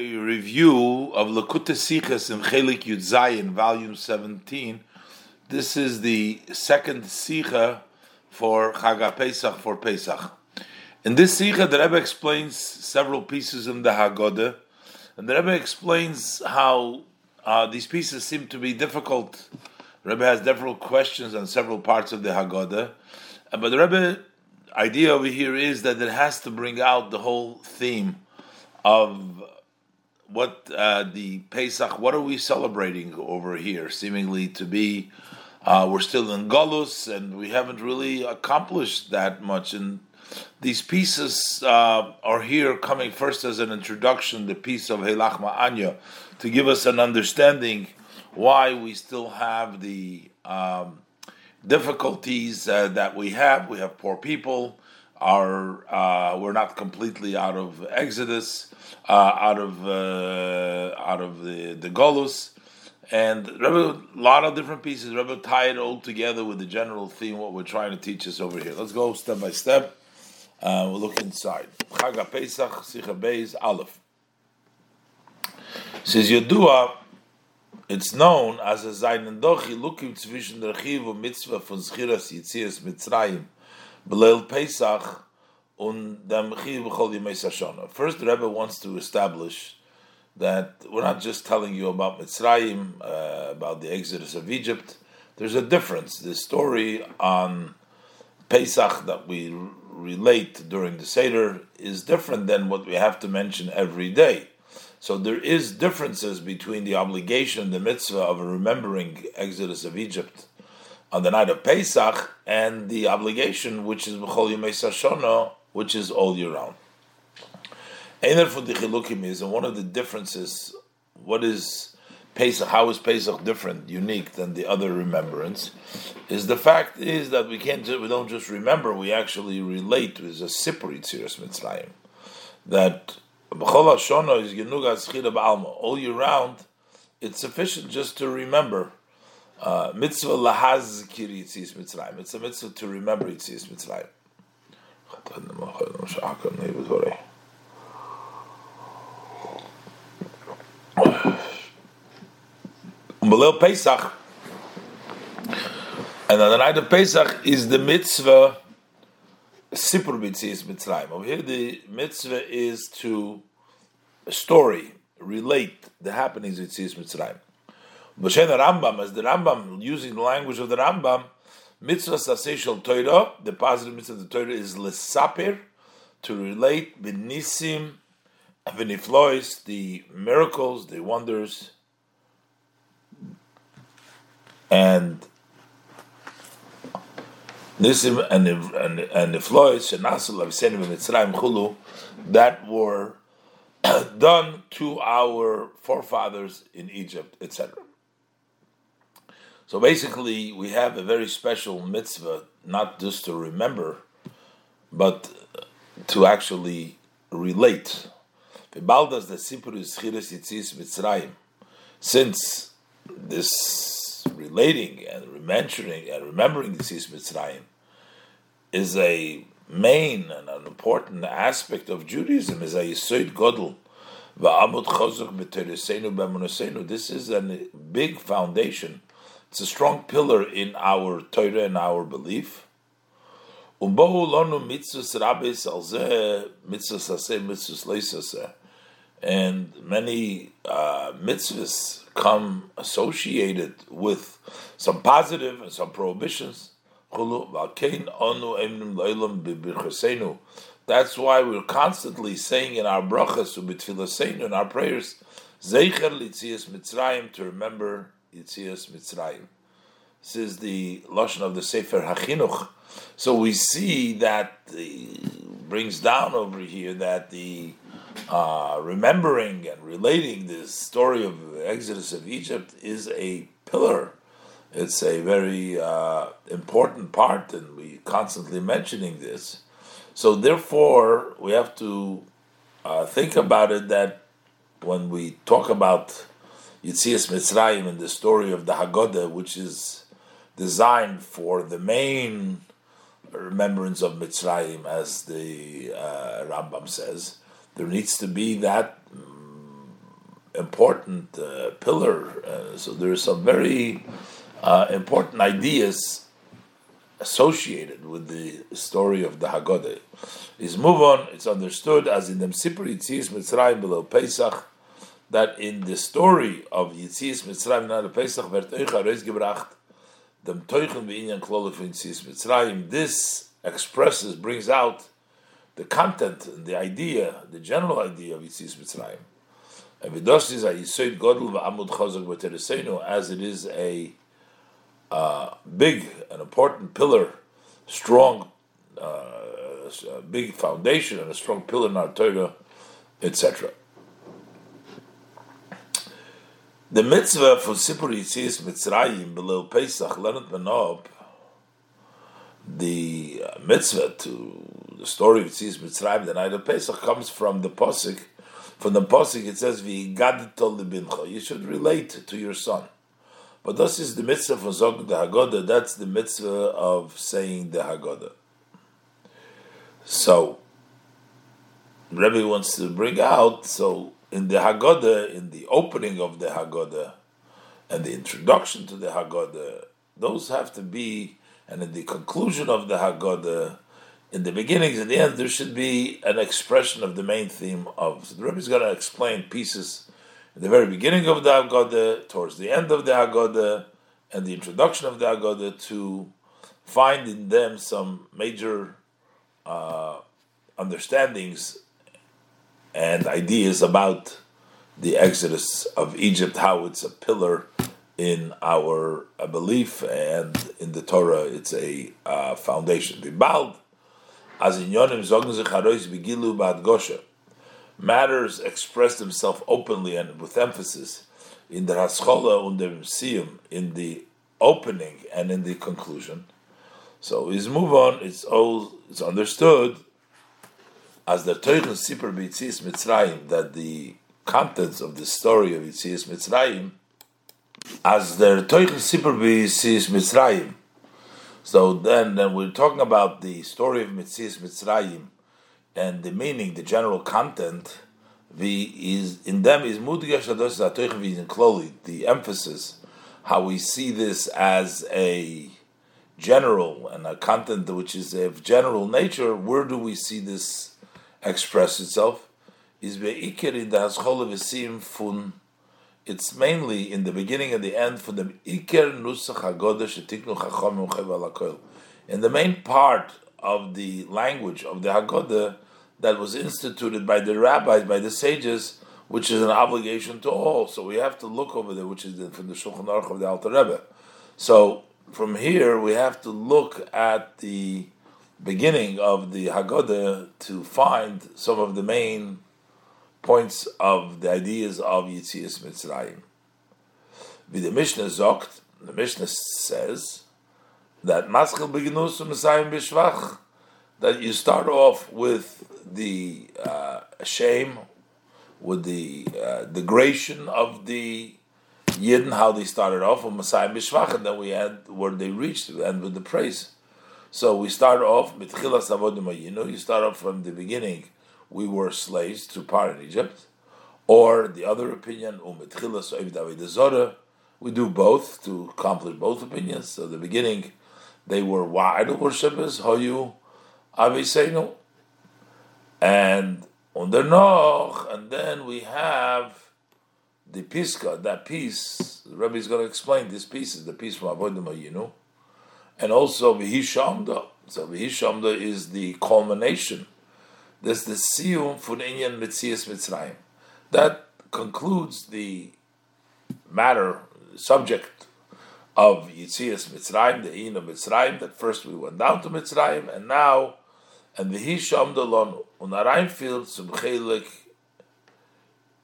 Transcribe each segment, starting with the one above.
review of Likkutei Sichos in Chelek Yud Zayin, volume 17. This is the second Sicha for Chag Pesach for Pesach. In this Sicha, the Rebbe explains several pieces in the Haggadah, and the Rebbe explains how uh, these pieces seem to be difficult. The Rebbe has several questions on several parts of the Haggadah, uh, but the Rebbe idea over here is that it has to bring out the whole theme of what uh, the Pesach, what are we celebrating over here? Seemingly to be, uh, we're still in Golus and we haven't really accomplished that much. And these pieces uh, are here coming first as an introduction, the piece of Helach Ma'anya, to give us an understanding why we still have the um, difficulties uh, that we have. We have poor people. Our uh, we're not completely out of Exodus, uh, out of uh, out of the the Golus, and Rebbe, a lot of different pieces. Rebbe tied all together with the general theme. What we're trying to teach us over here. Let's go step by step. Uh, we'll look inside. Chag Pesach Sicha Beis Aleph. Says Yodua it's known as a Zainen Dochi der Chiv und Mitzvah von Schiras Yitzias Mitzrayim Belel Pesach und. First, the Rebbe wants to establish that we're not just telling you about Mitzrayim, uh, about the exodus of Egypt. There's a difference. The story on Pesach that we relate during the Seder is different than what we have to mention every day. So there is differences between the obligation, the mitzvah of remembering Exodus of Egypt on the night of Pesach, and the obligation, which is B'chol Yemei Sashona, which is all year round. The er is, one of the differences, what is Pesach, how is Pesach different, unique than the other remembrance, is the fact is that we can't, we don't just remember, we actually relate with a sipri tziras mitzrayim. That B'chol Hashono is Genuga Alma all year round, it's sufficient just to remember. Uh, mitzvah lahaz kiritzis mitzrayim. It's a mitzvah to remember yitzis mitzrayim. Pesach, and on the night of Pesach is the mitzvah Sipur Mitzias Mitzrayim. Over here, the mitzvah is to story, relate the happenings of Mitzias Mitzrayim. B'shen Rambam, as the Rambam, using the language of the Rambam, mitzvah saseshal Torah, the positive mitzvah of the Torah is lesapir, to relate benisim, v'niflois, the miracles, the wonders, and Nisim and and and and Nasal of Mitzrayim Chulu that were done to our forefathers in Egypt, etc. So basically, we have a very special mitzvah, not just to remember, but to actually relate. Since this relating and remembering and remembering the Mitzrayim is a main and an important aspect of Judaism, is a Yisoid Godel. This is a big foundation. It's a strong pillar in our Torah and our belief. And many uh, mitzvahs come associated with some positive and some prohibitions. That's why we're constantly saying in our brachas, in our prayers, to remember Yitzias Mitzrayim. This is the lashon of the Sefer Hachinuch. So we see that brings down over here that the uh, remembering and relating the story of Exodus of Egypt is a pillar it's a very uh, important part, and we constantly mentioning this. So therefore, we have to uh, think about it that when we talk about Yitzias Mitzrayim and the story of the Haggadah, which is designed for the main remembrance of Mitzrayim, as the uh, Rambam says, there needs to be that mm, important uh, pillar. Uh, so there are some very uh, important ideas associated with the story of the Haggadah. Is move on. It's understood as in the Sipri Yitzis Mitzrayim below Pesach that in the story of Yitzis Mitzrayim below Pesach wird euch Reis gebracht dem Teuchen beinyan klole von Yitzis Mitzrayim. This expresses, brings out the content, the idea, the general idea of Yitzis Mitzrayim. And Vidos is a Yisoid Godel v'amud chazak v'teresenu, as it is a uh, big and important pillar, strong, uh, big foundation and a strong pillar in our Torah, etc. The mitzvah for Sipur Yitzis Mitzrayim below Pesach, Leonard the mitzvah to the story of Yitzis Mitzrayim, the night of Pesach, comes from the Pasuk. From the Pasuk it says, You should relate to your son. But this is the mitzvah for Zog the Haggadah, that's the mitzvah of saying the Haggadah. So, Rebbe wants to bring out, so in the Haggadah, in the opening of the Haggadah, and the introduction to the Haggadah, those have to be, and in the conclusion of the Haggadah, in the beginnings and the end, there should be an expression of the main theme of. So the Rebbe is going to explain pieces in the very beginning of the Haggadah, towards the end of the Haggadah, and the introduction of the Haggadah to find in them some major uh, understandings and ideas about the exodus of Egypt, how it's a pillar in our uh, belief, and in the Torah, it's a uh, foundation. Matters express themselves openly and with emphasis in the Haschola und dem Siyum, in the opening and in the conclusion. So we move on. It's all it's understood as the Teuchen Sipur B'Yitzis Mitzrayim that the contents of the story of Yitzis Mitzrayim as the Teuchen Sipur B'Yitzis Mitzrayim. So then, then we're talking about the story of Mitzis Mitzrayim and the meaning, the general content, the is in them is the emphasis, how we see this as a general and a content which is of general nature. Where do we see this express itself? Is beikir in the haschol fun. It's mainly in the beginning and the end for the iker nusach hagodah shetiknu In the main part of the language of the Haggadah that was instituted by the rabbis, by the sages, which is an obligation to all. So we have to look over there, which is from the Shulchan Aruch of the Alter Rebbe. So from here, we have to look at the beginning of the Haggadah to find some of the main points of the ideas of Yitzias Mitzrayim. With the Mishnah Zokt, the Mishnah says that Maschel Beginus Mitzrayim Bishvach, that you start off with the uh, shame, with the uh, degradation of the Yidden, how they started off with Messiah Mishvach, and then we had where they reached and with the praise. So we start off with Chilas Avodim You start off from the beginning. We were slaves to Par in Egypt, or the other opinion, Umetchilas Zora. We do both to accomplish both opinions. So the beginning, they were idol worshippers. Hoyu Aviseinu, and under Noch, and then we have the Piska, that piece. The is going to explain this piece is the piece from Avodim Ayinu, and also Vihishamda. So Vihishamda is the culmination. There's the Siyum Funinian Mitzias Mitzrayim. That concludes the matter, subject of Yitzias Mitzrayim, the Ein of Mitzrayim, that first we went down to Mitzrayim, and now and the Hisham Dalon und reinfield zum Chelik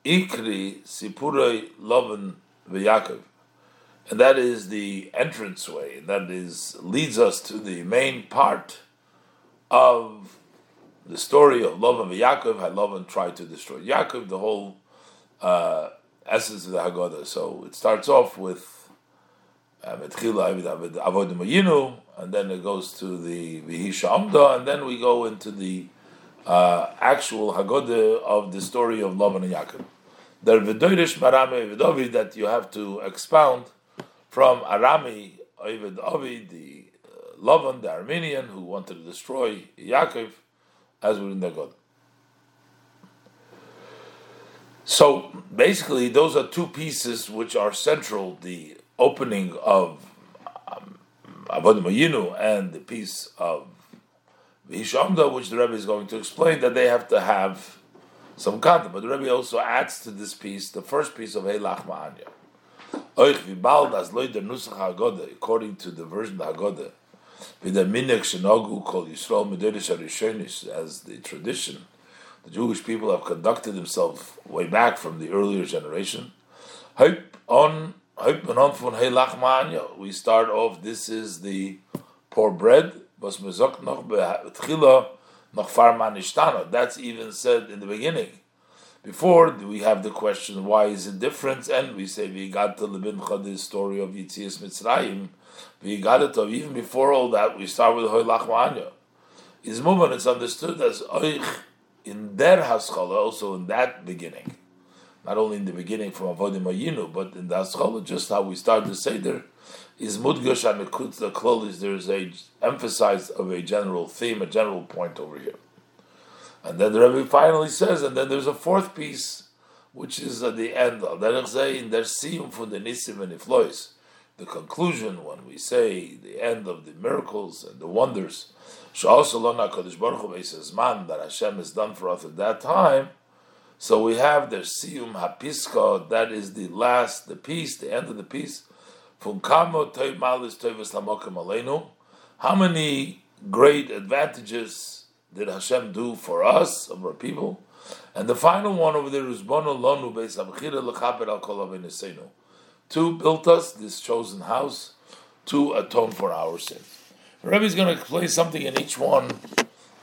Ikri Sipurei Loven V'Yakov. And that is the entrance way, and that is leads us to the main part of the story of Lovan V'Yakov, how Lovan tried to destroy Yaakov, the whole uh, essence of the Haggadah. So it starts off with uh, Avodim Yinu, and then it goes to the Vihisha Amda, and then we go into the uh, actual Haggadah of the story of Lavan and Yaakov. there v'doirish marame v'dovid that you have to expound from Arami Ovid Ovid, the uh, Lavan, the Armenian, who wanted to destroy Yaakov, as we're in the God. So basically, those are two pieces which are central: the opening of um, Avodim and the piece of Vishamda, which the Rebbe is going to explain that they have to have some content. But the Rebbe also adds to this piece the first piece of Heilach Ma'anya. According to the version of Arishonis, as the tradition, the Jewish people have conducted themselves way back from the earlier generation. on we start off. This is the poor bread. That's even said in the beginning. Before we have the question, why is it different? And we say we got the story of Yitzias Mitzrayim. We got it of even before all that. We start with Hoylach Ma'anya. Is movement. It's understood as Oich in their Haskalah, also in that beginning. Not only in the beginning from Avodim Ayinu, but in the Haskalah, just how we start the Seder, is Mudgash and the Klolis. There is a emphasis of a general theme, a general point over here. And then the Rebbe finally says, and then there's a fourth piece, which is at the end of the the conclusion when we say the end of the miracles and the wonders, that Hashem has done for us at that time. So we have the Siyum Hapiska, that is the last, the piece, the end of the peace. How many great advantages did Hashem do for us, of our people? And the final one over there is Bono Lonu Beis Lechaper Al Kol To built us this chosen house to atone for our sins. The Rebbe is going to explain something in each one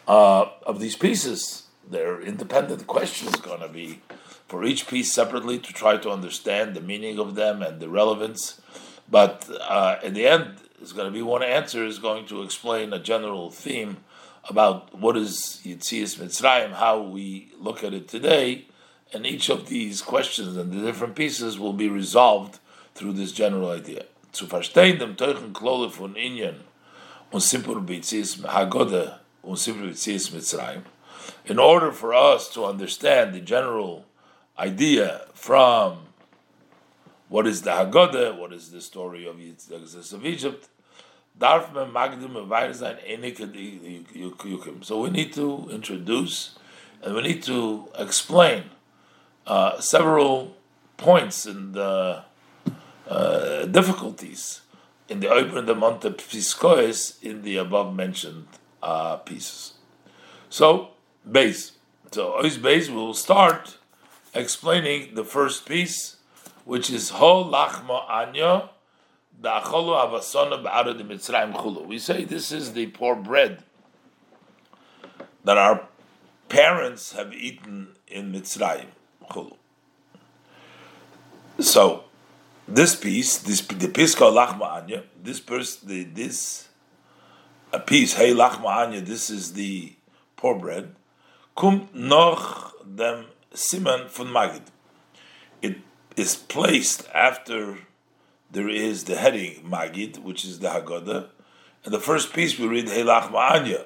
uh, of these pieces. Their independent questions going to be for each piece separately to try to understand the meaning of them and the relevance. But uh, in the end, it's going to be one answer is going to explain a general theme about what is Yitzias Mitzrayim, how we look at it today, and each of these questions and the different pieces will be resolved through this general idea. Zu verstehen dem Teuchen Klole von Inyan und Simpur B'Yitzias Haggadah und Simpur B'Yitzias Mitzrayim, in order for us to understand the general idea from what is the Haggadah, what is the story of Yitzias of Egypt, So we need to introduce and we need to explain uh, several points and uh, uh, difficulties in the open the monte psiskois in the above mentioned uh, pieces. So base. So ois base we will start explaining the first piece, which is ho lachma anya we say this is the poor bread that our parents have eaten in Mitzrayim. So, this piece, this the piece called lachma anya, this person, the, this a piece, hey lachma anya, this is the poor bread. Kum noch dem siman von magid. It is placed after there is the heading Magid, which is the Haggadah, and the first piece we read Heilach Ma'anya.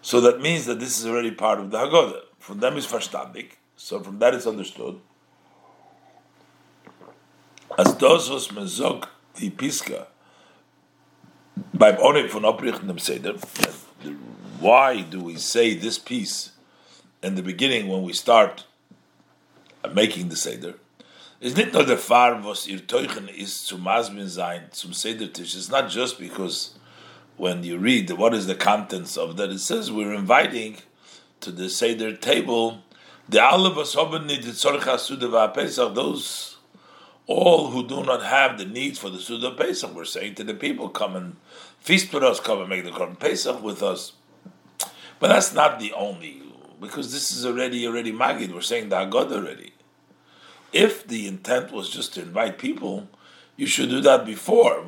So that means that this is already part of the Haggadah. From them is verstandig, so from that it's understood. As dosos mezog the piska by onik von oprichten dem seder. Why do we say this piece in the beginning when we start making the seder? It's not der Fall, was ihr Teuchen ist zum Masmin sein, zum. It's not just because when you read what is the contents of that, it says we're inviting to the Seder table the alle was haben nicht die Zorcha Suda Pesach, those all who do not have the need for the Suda Pesach. We're saying to the people, come and feast with us, come and make the Korban Pesach with us. But that's not the only, because this is already already Magid. We're saying the Agod already if the intent was just to invite people, you should do that before.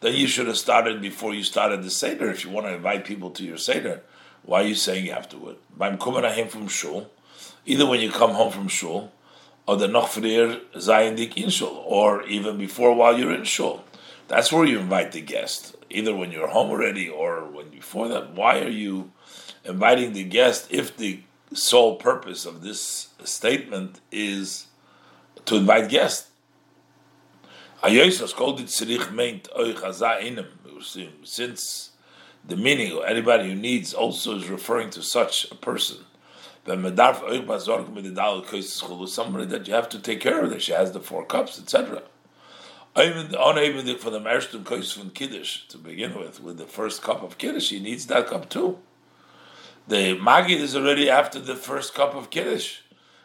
Then you should have started before you started the Seder if you want to invite people to your Seder. Why are you saying you have to do it? Beim from shul, either when you come home from shul, or the noch frier zayin in shul, or even before while you're in shul. That's where you invite the guest, either when you're home already or when before that. Why are you inviting the guest if the sole purpose of this statement is to invite guests? Ayoisos called it Sirich meint Oich Since the meaning of anybody who needs also is referring to such a person. Somebody that you have to take care of, that she has the four cups, etc. Even for the Mershtum Kois from Kiddush to begin with, with the first cup of Kiddush, he needs that cup too. The Magid is already after the first cup of Kiddush.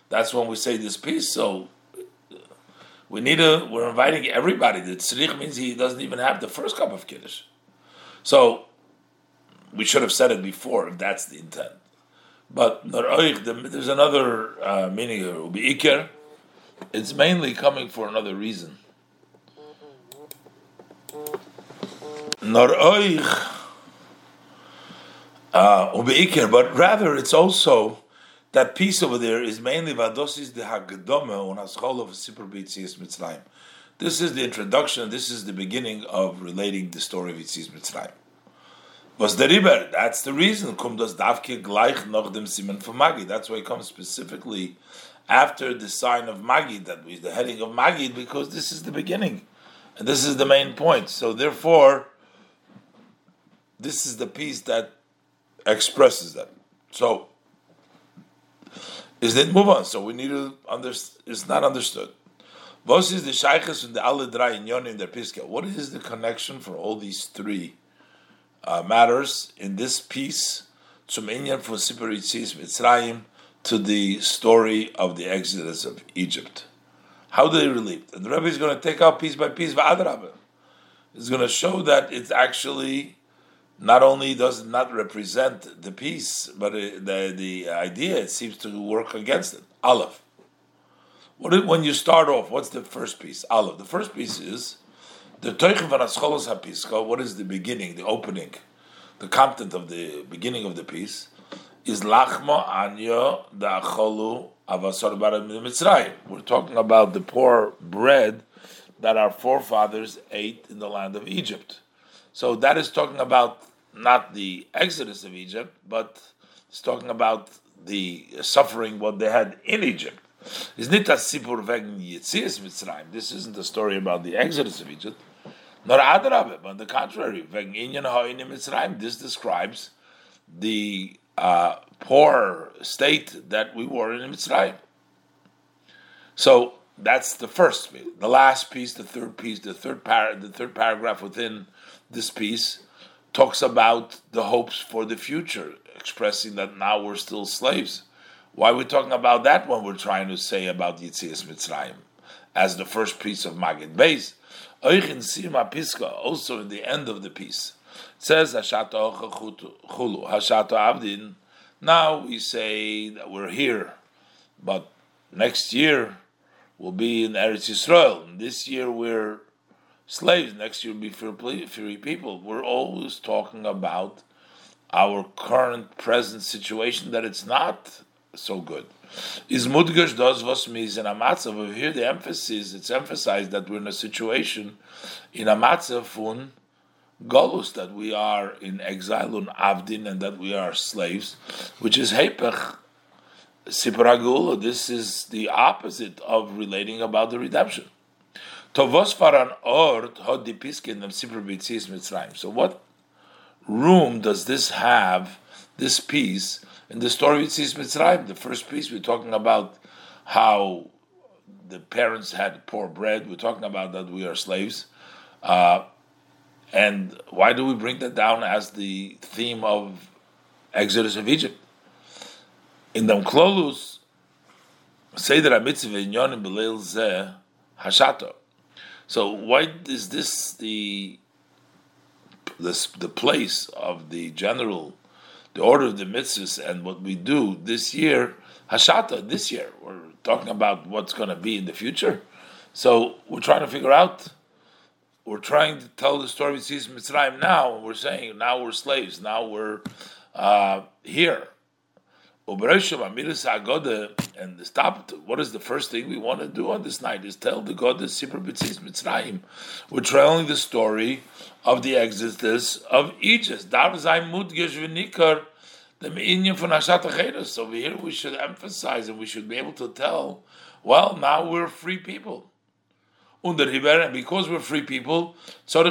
That's when we say this piece. So we need a. We're inviting everybody. The tzrich means he doesn't even have the first cup of kiddush. So we should have said it before if that's the intent. But there's another uh, meaning here. Iker. It's mainly coming for another reason. Noroich. But rather it's also that piece over there is mainly Vadosis de Hagdome on Aschol of Sipur B'Yitzias Mitzrayim. This is the introduction, this is the beginning of relating the story of Yitzias Mitzrayim. Was the river? That's the reason. Kum das davke gleich noch dem Simen for Magi. That's why it comes specifically after the sign of Magi, that is the heading of Magi, because this is the beginning, and this is the main point. So therefore, this is the piece that expresses that. So is that move on. So we need to understand. It's not understood. What is the shaykhs and the alle drei in der piska? What is the connection for all these three uh, matters in this piece? Zum inyan from Sipur Mitzrayim to the story of the exodus of Egypt. How do they relate? And the Rebbe is going to take out piece by piece. It's going to show that it's actually not only does it not represent the peace, but the the idea it seems to work against it. Aleph. What when you start off? What's the first piece? Aleph. The first piece is the Teuchen van Ascholos Hapiska. What is the beginning, the opening, the content of the beginning of the piece? Is lachma Anyo da acholu avasor Mitzrayim. We're talking about the poor bread that our forefathers ate in the land of Egypt. So that is talking about not the exodus of Egypt, but it's talking about the suffering what they had in Egypt. This isn't a story about the exodus of Egypt, nor adrabe, but on the contrary, this describes the uh, poor state that we were in Mitzrayim. So that's the first piece. The last piece, the third piece, the third par- the third paragraph within this piece talks about the hopes for the future, expressing that now we're still slaves. Why are we talking about that when we're trying to say about Yitzias Mitzrayim as the first piece of Magid Beis? Oichin Sima Piska, also in the end of the piece, it says Hashato Chulu, Hashato Avdin. Now we say that we're here, but next year we'll be in Eretz Yisrael. This year we're slaves. Next year will be free, people. We're always talking about our current present situation that it's not so good. Is mudgash does was means in a matzav. Over here, the emphasis it's emphasized that we're in a situation in a matzav fun golus that we are in exile on avdin and that we are slaves, which is hepech sipragula. This is the opposite of relating about the redemption. Tovos faran ort hod mitzrayim. So what room does this have? This piece in the story of Tzis Mitzrayim, the first piece we're talking about how the parents had poor bread. We're talking about that we are slaves. Uh, and why do we bring that down as the theme of Exodus of Egypt? In the Klolus, say that a mitzvah in Yonim Belil Zeh Hashato. So why is this the the place of the general, the order of the mitzvahs and what we do this year, Hashata, this year? We're talking about what's going to be in the future. So we're trying to figure out. We're trying to tell the story of Mitzrayim now, and we're saying now we're slaves. Now we're uh, here. Uh, and the stop. What is the first thing we want to do on this night? Is tell the God the Sipur B'tzis Mitzrayim. We're telling the story of the exodus of Egypt. Over here, we should emphasize and we should be able to tell. Well, now we're free people. And because we're free people, We have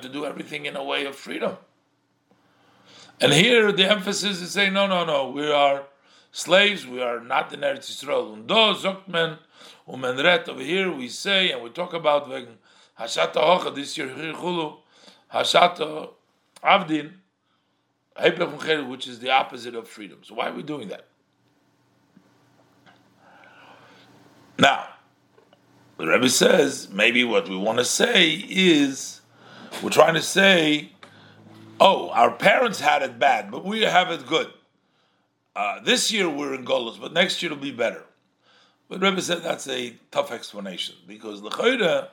to do everything in a way of freedom. And here the emphasis is saying, no, no, no, we are slaves, we are not in Eretz Yisrael. Und do zogt um over here we say, and we talk about Hashata Hocha, this year Chulu, Hashata Avdin, which is the opposite of freedom. So why are we doing that? Now, the Rebbe says maybe what we want to say is we're trying to say oh, our parents had it bad, but we have it good. Uh, this year we're in Golos, but next year it'll be better. But Rebbe said that's a tough explanation because l'chayda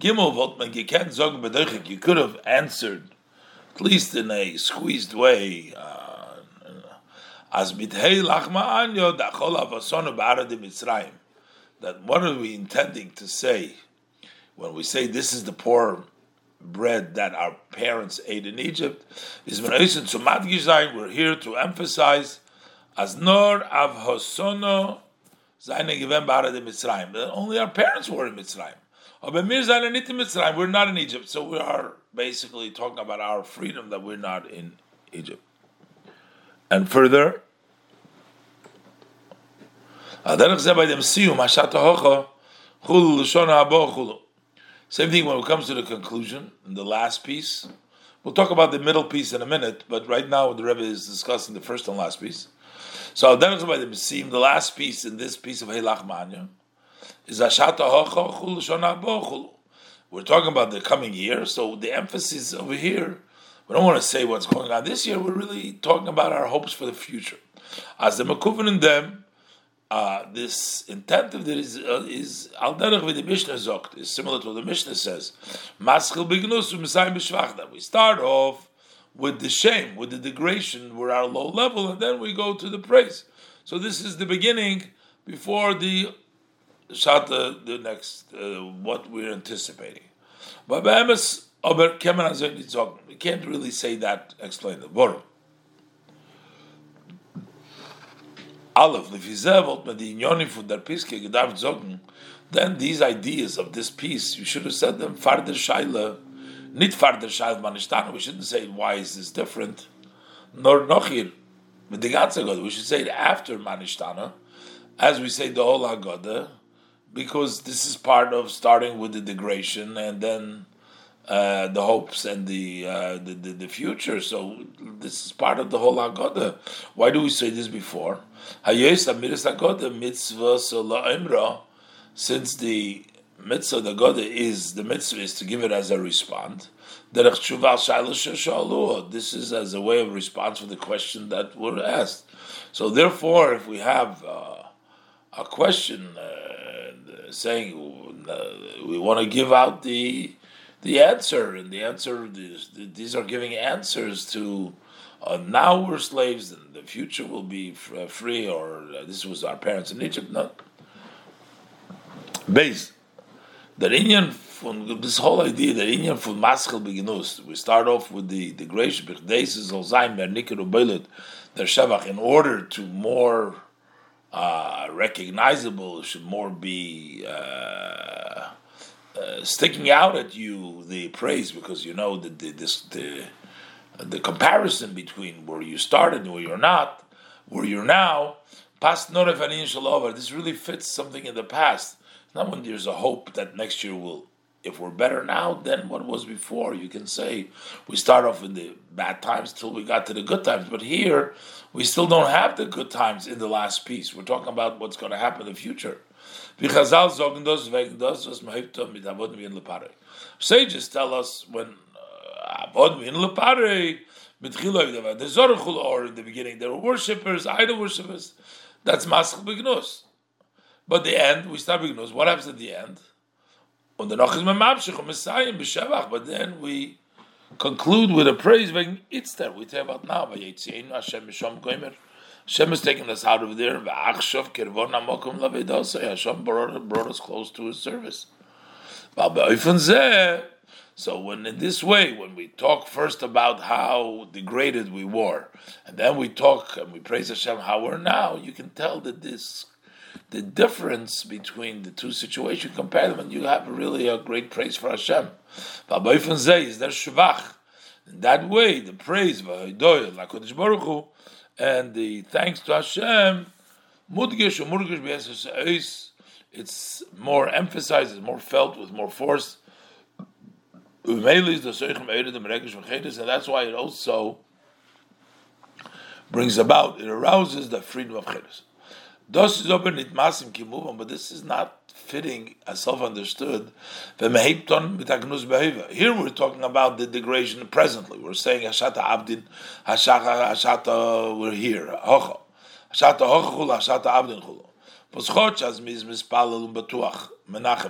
gimel votman you can't zog bedeichik. You could have answered at least in a squeezed way. Uh, As mithei lachma anyo dachol avasonu ba'arad Mitzrayim. That what are we intending to say when we say this is the poor bread that our parents ate in Egypt is We're here to emphasize as nor av hosono. Only our parents were in Mitzrayim. We're not in Egypt, so we are basically talking about our freedom that we're not in Egypt. And further, same thing when it comes to the conclusion, in the last piece. We'll talk about the middle piece in a minute, but right now the Rebbe is discussing the first and last piece. So by the Mesim, the last piece in this piece of Heilach Manya is Ashata Hocha We're talking about the coming year, so the emphasis over here, we don't want to say what's going on this year, we're really talking about our hopes for the future. As the Makufin in them, uh, this intent of uh, is al derech the Mishnah zogt is similar to what the Mishnah says. Maschil bignus u'misayim b'shvachda. We start off with the shame, with the degradation, we're our low level, and then we go to the praise. So this is the beginning before the shata, the next uh, what we're anticipating. But we can't really say that. Explain the Borum. Then these ideas of this piece, you should have said them farder shaila, nit farder shaila manishtana. We shouldn't say why is this different, nor nochir. The we should say it after manishtana, as we say the whole Haggadah, because this is part of starting with the degradation and then uh, the hopes and the, uh, the, the, the future. So this is part of the whole Haggadah. Why do we say this before? Mitzvah Since the mitzvah the Haggadah is the mitzvah is to give it as a response. This is as a way of response for the question that were asked. So therefore, if we have uh, a question uh, saying uh, we want to give out the the answer, and the answer is, these are giving answers to uh, now we're slaves, and the future will be uh, free, or uh, this was our parents in Egypt. No, base the Indian this whole idea that Indian from maschel beginus. We start off with the the der shavach in order to more uh, recognizable, should more be. Uh, uh, sticking out at you the praise because you know that the, this, the the comparison between where you started and where you're not, where you're now, past noref over. This really fits something in the past. Not when there's a hope that next year will, if we're better now than what was before. You can say we start off in the bad times till we got to the good times, but here we still don't have the good times in the last piece. We're talking about what's going to happen in the future. Sages tell us when uh, Avod in Lepare, the Zorachul or in the beginning, there were worshippers, idol worshippers. That's Maschel Begnus. But the end, we start Begnus. What happens at the end? Und danach ist man Mabschich und Messiah B'Shevach, but then we conclude with a praise when it's there. We talk about now. By Yetsiin Hashem Hashem is taken us out of there. Hashem brought, brought us close to His service. So when in this way, when we talk first about how degraded we were, and then we talk and we praise Hashem how we're now, you can tell that this the difference between the two situations, compare them, and you have really a great praise for Hashem. is there shvach. In that way, the praise and the thanks to Hashem, mudgish or mudgish it's more emphasized, it's more felt with more force. And that's why it also brings about, it arouses the freedom of kimuvam, but this is not fitting as self-understood. Here we're talking about the degradation presently. We're saying Hashata Abdin, Hashata, Hashata, uh, we're here. Hashata Hochul, Hashata Abdin Chulu.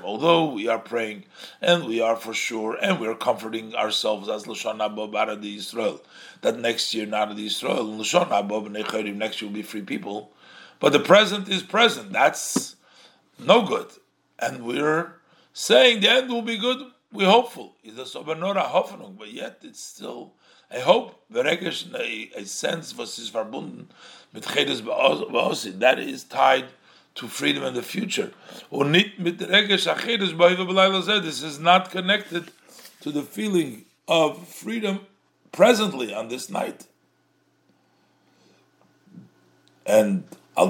Although we are praying and we are for sure and we are comforting ourselves as Lashon Abba Bara Israel that next year not the Israel Lashon Abba next year will be free people. But the present is present. That's no good. And we're saying the end will be good. We're hopeful. It's a sobenora hoffnung, but yet it's still a hope. A, a sense was is verbunden mit That is tied to freedom in the future. This is not connected to the feeling of freedom presently on this night. And now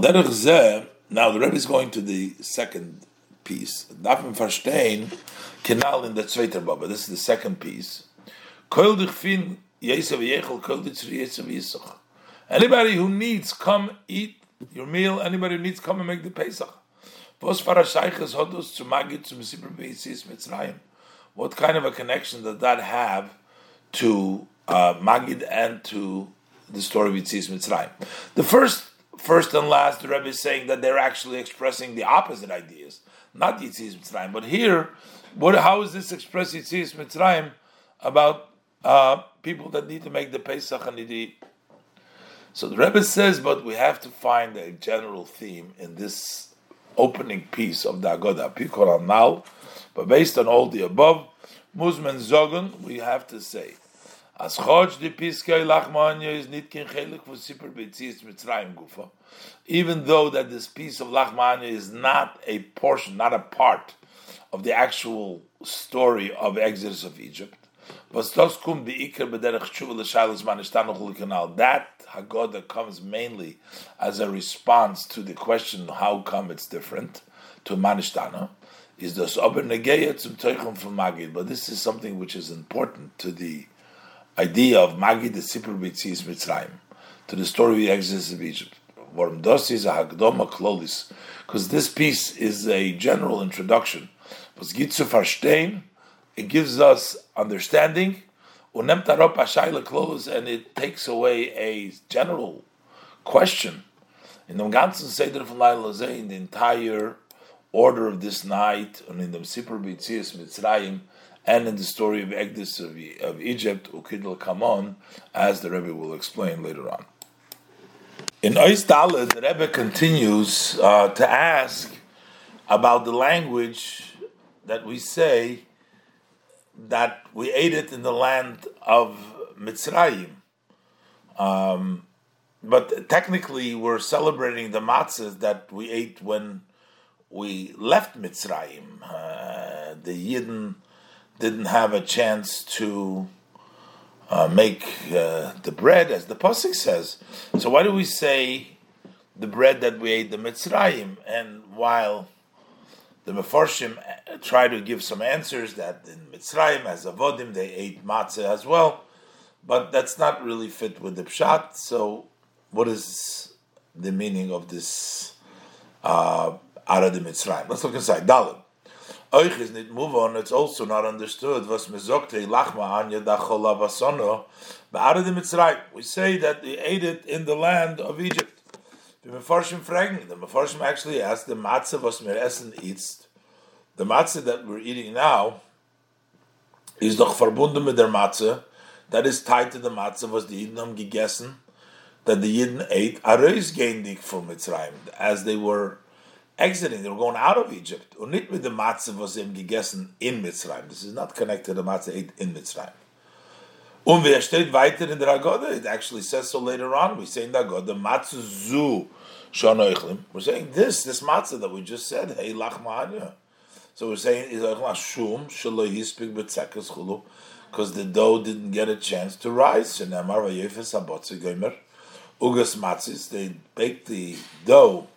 the Rebbe is going to the second piece. Darf verstehen, Kenal in the zweiter Baba. This is the second piece. Koil dich fin Yesav Yechel, koil dich Yesav Yisach. Anybody who needs, come eat your meal. Anybody who needs, come and make the Pesach. Was farashayches hodus zu magid zum Sibir Beisis Mitzrayim. What kind of a connection does that have to uh, Magid and to the story of Yitzis Mitzrayim? The first first and last, the Rebbe is saying that they're actually expressing the opposite ideas, not Yitzis Mitzrayim. But here, what, how is this expressed Yitzis Mitzrayim about uh, people that need to make the Pesach and the So the Rebbe says, but we have to find a general theme in this opening piece of the Agoda, Pikor Anal, but based on all the above, Muzman Zogun, we have to say, as chodj di piskei lachmanya is chelik for betzis mitzrayim gufa. Even though that this piece of lachmanya is not a portion, not a part of the actual story of Exodus of Egypt, but kum the ikar bederech tshuva manishtanu. That Haggadah comes mainly as a response to the question, how come it's different, to manishtana, is das ober negeya zum teichum from Magid. But this is something which is important to the idea of Magid the Sipur Bitzis Mitzrayim to the story of the Exodus of Egypt. Is a Hagdoma Klolis, because this piece is a general introduction. It gives us understanding, and it takes away a general question. In the ganzen Seder von Laila in the entire order of this night, and in the Sipur Bitzis Mitzrayim, and in the story of Exodus of, of Egypt, Ukidl Kamon, as the Rebbe will explain later on. In Ois the Rebbe continues uh, to ask about the language that we say that we ate it in the land of Mitzrayim. Um, but technically, we're celebrating the matzahs that we ate when we left Mitzrayim. Uh, the Yidden didn't have a chance to uh, make uh, the bread, as the pasuk says. So why do we say the bread that we ate the Mitzrayim? And while the Mefarshim uh, try to give some answers that in Mitzrayim, as Avodim, they ate matzah as well, but that's not really fit with the pshat. So, what is the meaning of this uh, out of the Mitzrayim? Let's look inside. Dalit. Euch is nicht move on, it's also not understood was me zogte lachma anya da cholav Ba'ara de Mitzrayim. We say that they ate it in the land of Egypt. The Mefarshim fragen, the Mefarshim actually asked the matzah was mir essen eats. The matzah that we're eating now is doch verbunden mit der matzah that is tied to the matzah was the Yidden gegessen, that the Yidden ate areis gendik from Mitzrayim, as they were exiting, they were going out of Egypt. Und nicht mit dem matzah was gegessen in Mitzrayim. This is not connected to the matzah ate in Mitzrayim. Und wer steht weiter in der Agoda? It actually says so later on. We say in the Agoda, matzah zu shanoichlim. We're saying this, this matzah that we just said, hey lach ma'anya. So we're saying, shum shalo hispik b'tzekas chulu because the dough didn't get a chance to rise. Ugas matzis, they baked the dough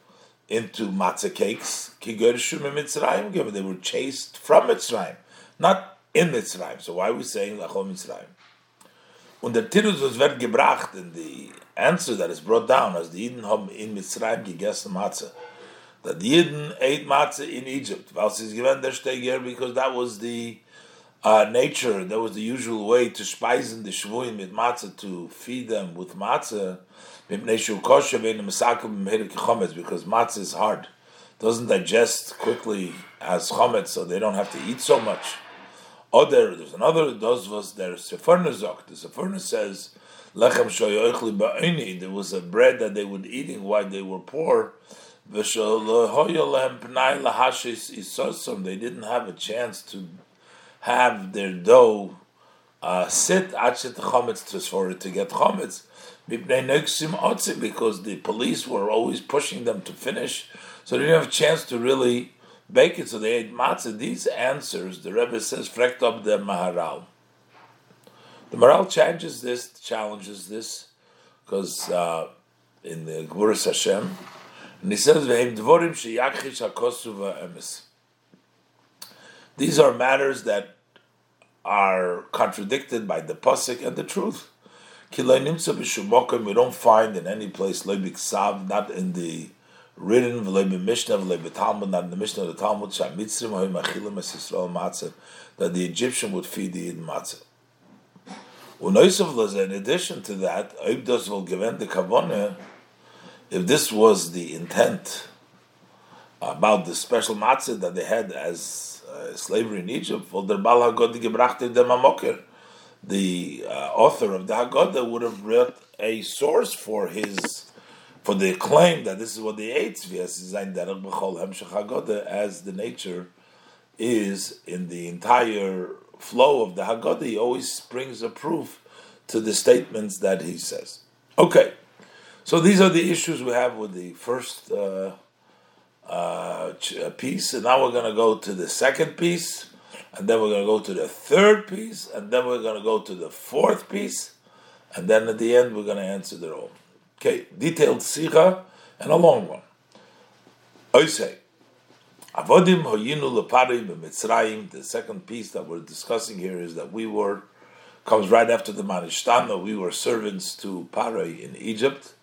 into matzah cakes. They were chased from Mitzrayim, not in Mitzrayim. So why are we saying Lachom Mitzrayim? Und der Tirus was wird gebracht in the answer that is brought down as the Eden haben in Mitzrayim gegessen Matzah. That the Eden ate Matzah in Egypt. Was is given der Steger because that was the uh, nature, that was the usual way to speisen the shvuim with matzah, to feed them with matzah, because matzah is hard. Doesn't digest quickly as chometz, so they don't have to eat so much. Other, there's another, those was their Sforno Zok. The Sforno says, Lechem there was a bread that they would eating while they were poor. They didn't have a chance to have their dough uh, sit for it to get chometz because the police were always pushing them to finish, so they didn't have a chance to really bake it. So they ate matzah. These answers, the Rebbe says, frekt up the Maharal. The Maharal challenges this, challenges this, because uh, in the Gvuras Hashem, and he says. These are matters that are contradicted by the pasuk and the truth. We don't find in any place not in the written Mishnah, Talmud, not in the Mishnah of the Talmud, that the Egyptian would feed the matzah. In addition to that, if this was the intent about the special matzah that they had as uh, slavery in Egypt, the uh, author of the Haggadah would have wrote a source for his for the claim that this is what they ate as the nature is in the entire flow of the Haggadah, he always brings a proof to the statements that he says. Okay, so these are the issues we have with the first uh, uh, piece, and now we're going to go to the second piece, and then we're going to go to the third piece, and then we're going to go to the fourth piece, and then at the end we're going to answer the own. Okay, detailed sikha and a long one. I say, Avodim hoyinu. The second piece that we're discussing here is that we were comes right after the Manishtana. We were servants to Parai in Egypt.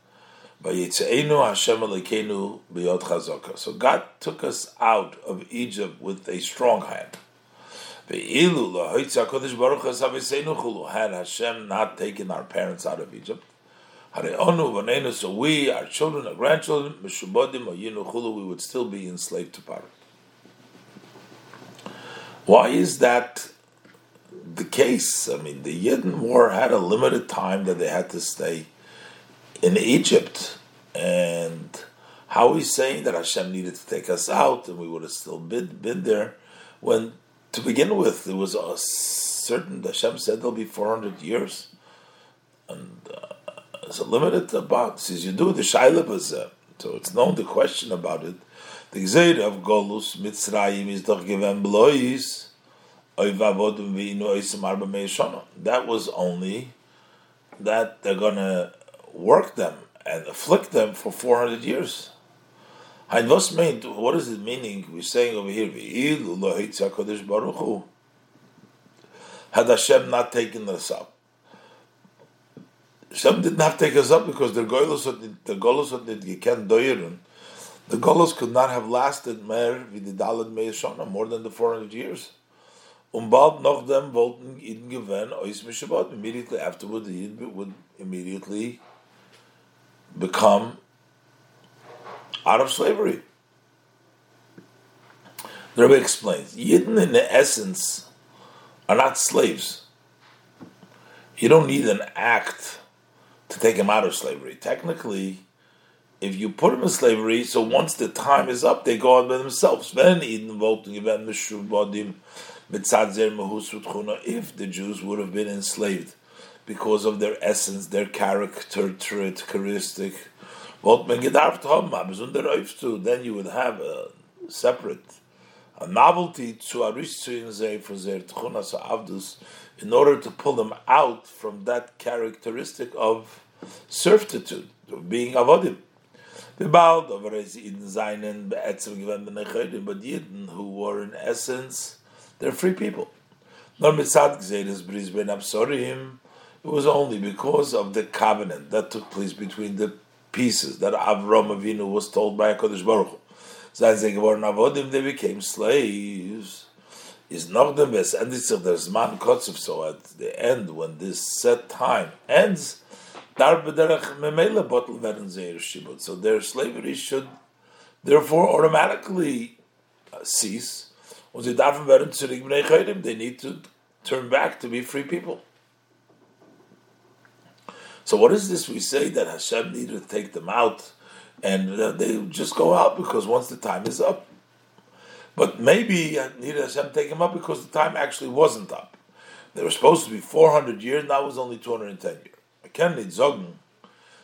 So God took us out of Egypt with a strong hand. Had Hashem not taken our parents out of Egypt, so we, our children, our grandchildren, we would still be enslaved to Paro. Why is that the case? I mean, the Yidden war had a limited time that they had to stay in Egypt, and how he's saying that Hashem needed to take us out and we would have still been, been there, when to begin with there was a certain Hashem said there'll be 400 years, and uh, it's a limited about. Says you do the shaila so it's known the question about it. The Gzeir of Golus Mitzrayim is doch given blois. That was only that they're gonna work them and afflict them for 400 years. What is it meaning? We're saying over here, had Hashem not taken us up. Hashem didn't have to take us up because the Golos the Golos the Golos could not have lasted more more than the 400 years. Und bald noch dem wollten ihnen gewähren, Immediately afterward, the Yid would immediately become out of slavery. The Rebbe explains, Yidden in the essence are not slaves. You don't need an act to take him out of slavery. Technically, if you put them in slavery, so once the time is up, they go on by themselves. If the Jews would have been enslaved because of their essence, their character, trait, characteristic, then you would have a separate a novelty to in order to pull them out from that characteristic of servitude, of being avodim. Bald aber es in seinen beätzem gewenden Nechodim, but Yidden who were in essence, they're free people. Nor mitzad gzeres bris ben absorim, it was only because of the covenant that took place between the pieces that Avram Avinu was told by HaKadosh Baruch Hu. Avodim, they became slaves. Is not the best, and it's of the Zman Kotzev, so at the end, when this set time ends, so their slavery should therefore automatically uh, cease. They need to turn back to be free people. So what is this we say that Hashem needed to take them out and they just go out because once the time is up. But maybe needed Hashem take them up because the time actually wasn't up. They were supposed to be 400 years, now it was only 210 years.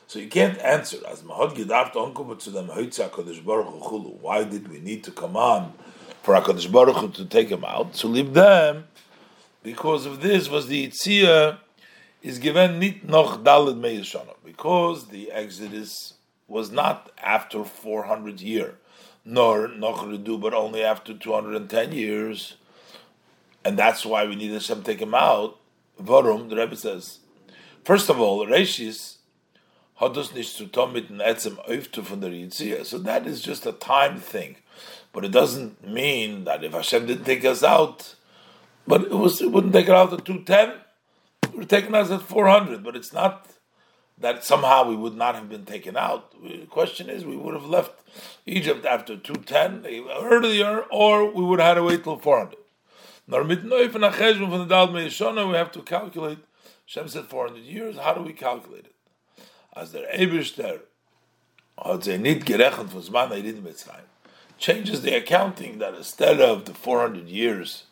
So you can't answer as Mahod to Baruch. Why did we need to come on for Hakadosh Baruch Hu to take them out to leave them? Because of this was the Yitzia is given nit noch dalad meyishana because the Exodus was not after 400 year, nor noch redu, but only after 210 years, and that's why we need Hashem take him out. Varum, the Rebbe says, First of all, Reishis hadus nicht zu tun mit etzem öftu von der Yitzia. So that is just a time thing. But it doesn't mean that if Hashem didn't take us out, but it was it wouldn't take it out at 210, have taken us at 400. But it's not that somehow we would not have been taken out. The question is, we would have left Egypt after 210 earlier, or we would have had to wait till 400. We have to calculate Shem said 400 years. How do we calculate it? As Eirid Mitzrayim. Changes the accounting that instead of the 400 years,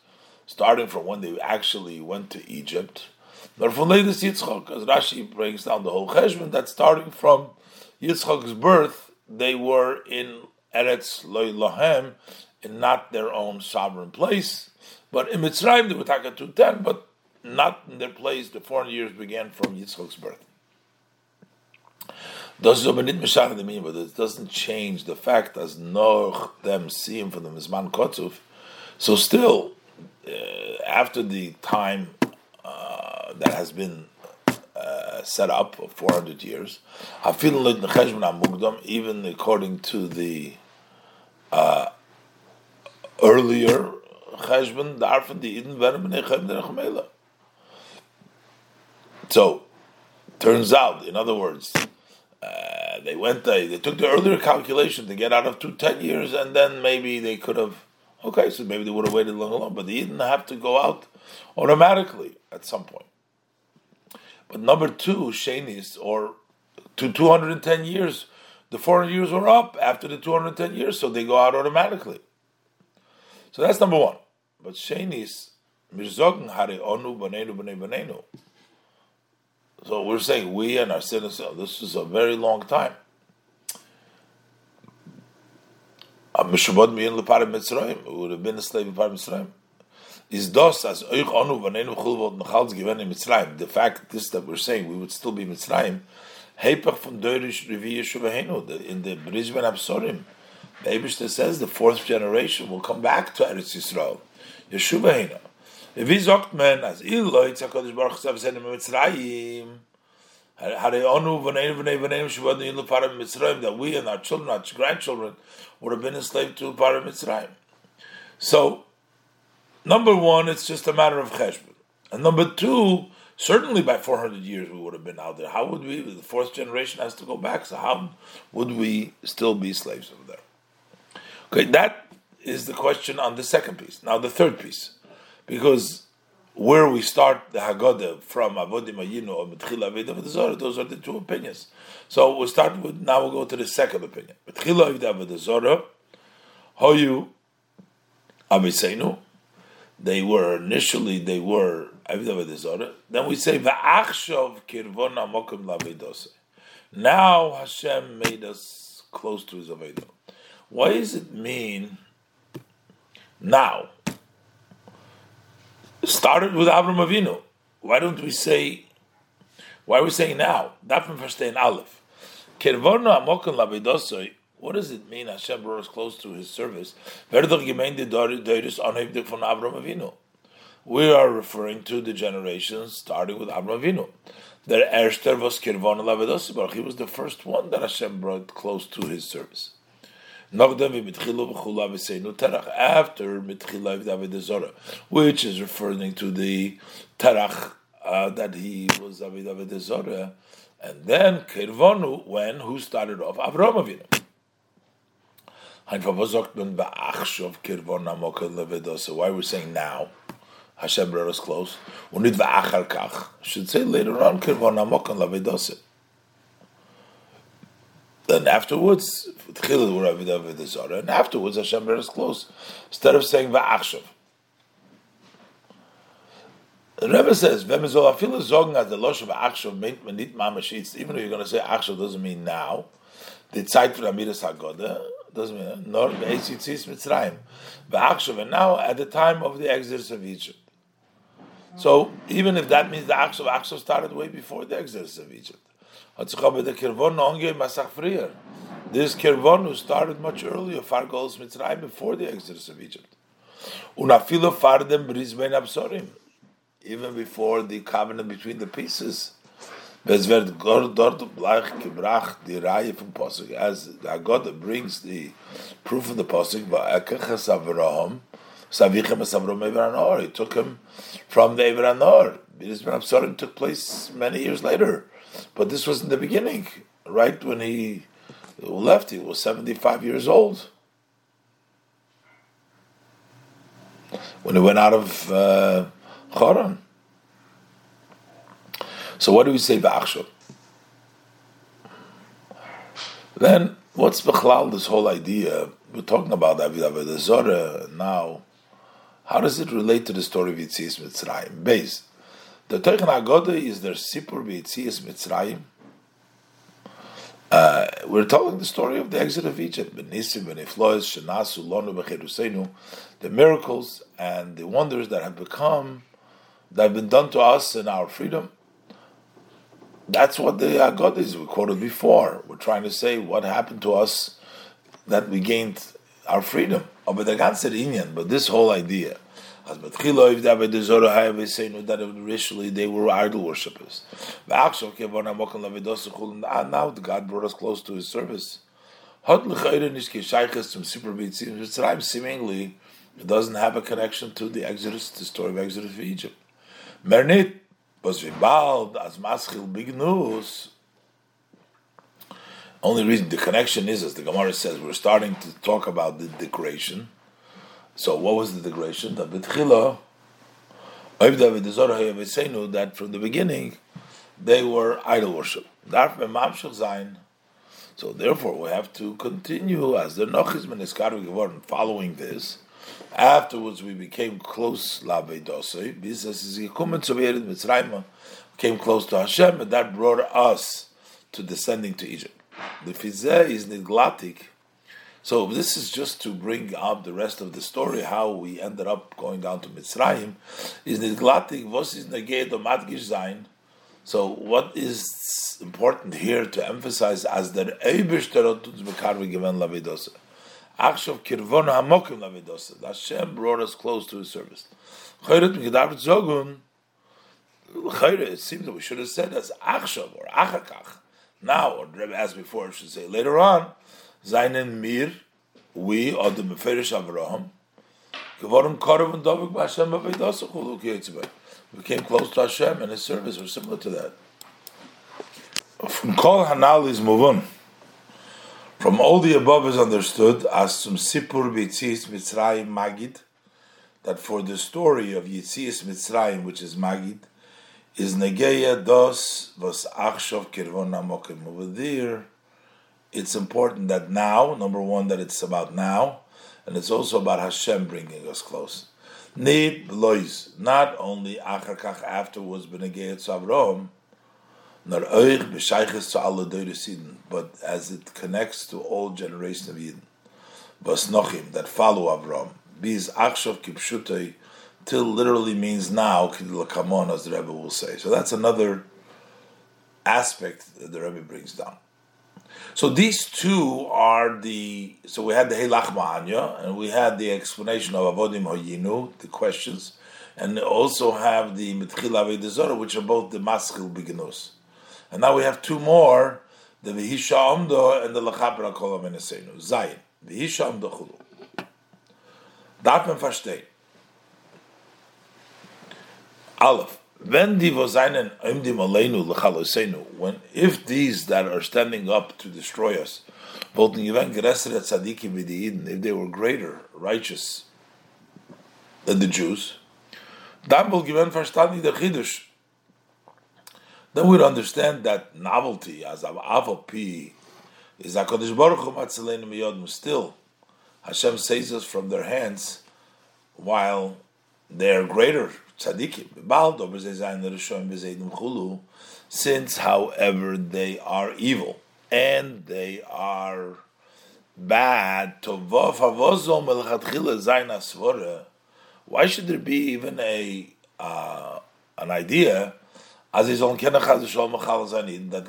starting from when they actually went to Egypt, nor from latest Yitzchak, as Rashi breaks down the whole cheshbon, that starting from Yitzchak's birth, they were in Eretz Loy Lohem, in not their own sovereign place, but in Mitzrayim they were Taka 210, but not in their place. The 400 years began from Yitzchak's birth. Does but it doesn't change the fact as Noach them see him from the Mizman Kotzuf. So still, uh, after the time uh, that has been uh, set up of 400 years, even according to the uh, earlier cheshbon, so, turns out, in other words, uh, they went, they, they took the earlier calculation to get out of two ten years, and then maybe they could have, okay, so maybe they would have waited long enough, but they didn't have to go out automatically at some point. But number two, Shanis, or to 210 years, the 400 years were up after the 210 years, so they go out automatically. So that's number one. But Shanis, Mirzogen Hare Onu Banenu Bane Banenu. So we're saying we and our citizens, oh, this is a very long time. Mitzrayim, would have been a slave in Mitzrayim. Is dos as oich onu v'neinu chul v'od given in Mitzrayim. The fact this that we're saying we would still be Mitzrayim. Heipach from Deurish Revi Yeshuvahenu in the Bris Bein Absorim. The Abishter says the fourth generation will come back to Eretz Yisrael. Yeshuvahenu. Wie sagt man, als ihr Leute, HaKadosh Baruch Hu, sind in Mitzrayim, Hare Onu v'neinu v'neinu v'neinu shuvadu in Leparim Mitzrayim, that we and our children, our grandchildren, would have been enslaved to Leparim Mitzrayim. So, number one, it's just a matter of cheshbon. And number two, certainly by 400 years we would have been out there. How would we, the fourth generation has to go back, so how would we still be slaves over there? Okay, that is the question on the second piece. Now the third piece because where we start the Haggadah from Avodim Ayinu or Metchila Aveda Avodah those are the two opinions. So we'll start with, now we'll go to the second opinion. Metchila Aveda Avodah Hoyu Aviseinu, they were initially, they were Avodah Then we say, Kirvona Lavedose. Now Hashem made us close to his Aveda. What does it mean now? started with Avram Avinu. Why don't we say? Why are we saying now? That from first in Aleph. What does it mean? Hashem brought us close to His service. We are referring to the generations starting with Avram Avinu. He was the first one that Hashem brought close to His service. After Mitchila which is referring to the Terach uh, that he was Avid Avedazora, and then Kirvonu, when who started off Avram Avinu. Why we're we saying now? Hashem brought us close. We need va'achar kach. Should say later on Kirvon Amokan Lavedose. Then afterwards, and afterwards Hashem brought us close. Instead of saying va'achshav. The Rebbe says. Even though you're going to say achshav doesn't mean now. The zeit for amidas hagoda doesn't mean nor be'esitzis mitzrayim. Va'achshav, and now at the time of the exodus of Egypt. So even if that means the achshav, achshav started way before the exodus of Egypt. This Kirvonu started much earlier, far Fargol's Mitzrayim, before the exodus of Egypt. Even before the covenant between the pieces. As the God brings the proof of the pasuk, it took him from the Evranor. Brisbein absorim took place many years later. But this was in the beginning, right when he left. He was 75 years old. When he went out of uh, Choron. So what do we say Ba'achshav? Then, what's Bechlal, this whole idea? We're talking about Avidah Zorah now. How does it relate to the story of Yitzis Mitzrayim? Based the Teichen Agoda is their Sipur B'Yitzias Mitzrayim. Uh, we're telling the story of the exit of Egypt, Benisim, Shenasu, Lonu, the miracles and the wonders that have become, that have been done to us in our freedom. That's what the Agoda is. We quoted before. We're trying to say what happened to us that we gained our freedom. But but this whole idea that initially they were idol worshippers. Ah, now God brought us close to His service. Seemingly, it doesn't have a connection to the Exodus, the story of Exodus of Egypt. Mernit was vibald as maschil news. Only reason the connection is, as the Gemara says, we're starting to talk about the decoration so what was the degradation? That betchila, that from the beginning they were idol worship. So therefore, we have to continue as the Nochis Meniskaru geworden. Following this, afterwards we became close lavedosei. Business is Mitzrayim, came close to Hashem, and that brought us to descending to Egypt. The fizeh is niglatik so this is just to bring up the rest of the story, how we ended up going down to Mitzrayim. Is nidglatik vos is neged matgish zayin. So what is important here to emphasize as the Eibish terotuns bekarvi given lavidose. Akshav kirvon hamokim lavidose. Hashem brought us close to His service. Chayret migedavet zogun. Chayret, it seems that we should have said as Akshav or Achakach. Now, or asked before, I should say later on seinen mir, we, or the Meferish Avraham, geworden Korov and Dovik Hashem Avedosachulu Kiyitzibay. We came close to Hashem and His service was similar to that. From Kol Hanal is Muvun. From all the above is understood as some Sipur Bitzis Mitzrayim Magid, that for the story of Yitzias Mitzrayim, which is Magid, is Negeya Dos Vos Achshov Kirvon Amokim. Over there, it's important that now, number one, that it's about now, and it's also about Hashem bringing us close. Need lois, not only achar afterwards benegayat Avrom, nor oich b'shayches to alle Eden, but as it connects to all generations of Eden. Bas nochim that follow Avram. Biz achshav kipshutei till literally means now kidlakamon as the Rebbe will say. So that's another aspect that the Rebbe brings down. So these two are the. So we had the Helach Ma'anya, and we had the explanation of Avodim Hoyinu, the questions, and also have the Mitchil Avedizora, which are both the Maskil Beginus. And now we have two more, the Vihisha Omdo and the Lachapra Kolam Enesenu, Zayin. Vihisha Omdo Chulu. Darf man verstehen. Aleph. When the Vosainen Imdim Aleinu Lechalosenu, when if these that are standing up to destroy us, in Yivan Gereser Tzadikim Eden, if they were greater, righteous than the Jews, dann will given verstanden der Chiddush. Then we'd understand that novelty as of is HaKadosh Baruch Hu Matzaleinu still. Hashem saves us from their hands while they are greater tzaddikim. Since, however, they are evil and they are bad, why should there be even a uh, an idea that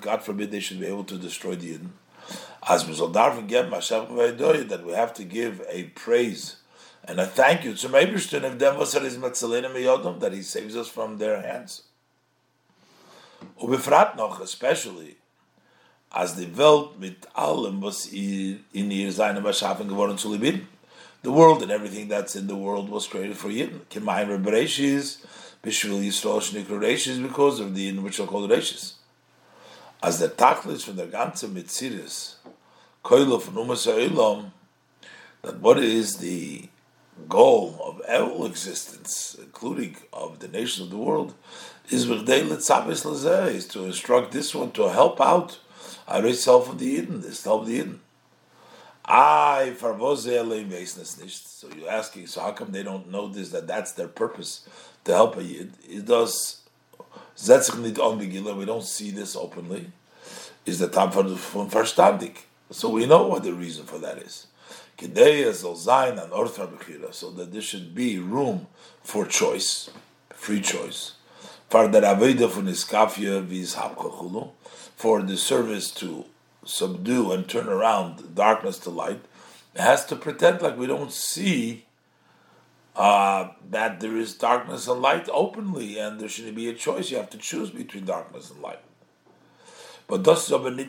God forbid they should be able to destroy the Eden? As that we have to give a praise and I thank you to Meibishtin if Devasar is Matzalina Miyodom, that he saves us from their hands. Ubefrat noch, especially, as the Welt mit allem, was in ihr seinem Erschaffen geworden zu lieben. The world and everything that's in the world was created for Yidden. Kimayim Bereshis, Bishvil Yisrael Shnikru Reshis, because of the Yidden which are called Reshis. As the Tachlis from the ganze Mitziris, Koilo von Umas that what is the goal of all existence, including of the nations of the world, is is to instruct this one to help out self of the Eden, this help the Eden. I So you're asking, so how come they don't know this? That that's their purpose to help a Yid. It does. We don't see this openly. Is the time for verstandig. So we know what the reason for that is so that there should be room for choice, free choice. The for the service to subdue and turn around darkness to light, it has to pretend like we don't see uh, that there is darkness and light openly, and there shouldn't be a choice. You have to choose between darkness and light. But that's only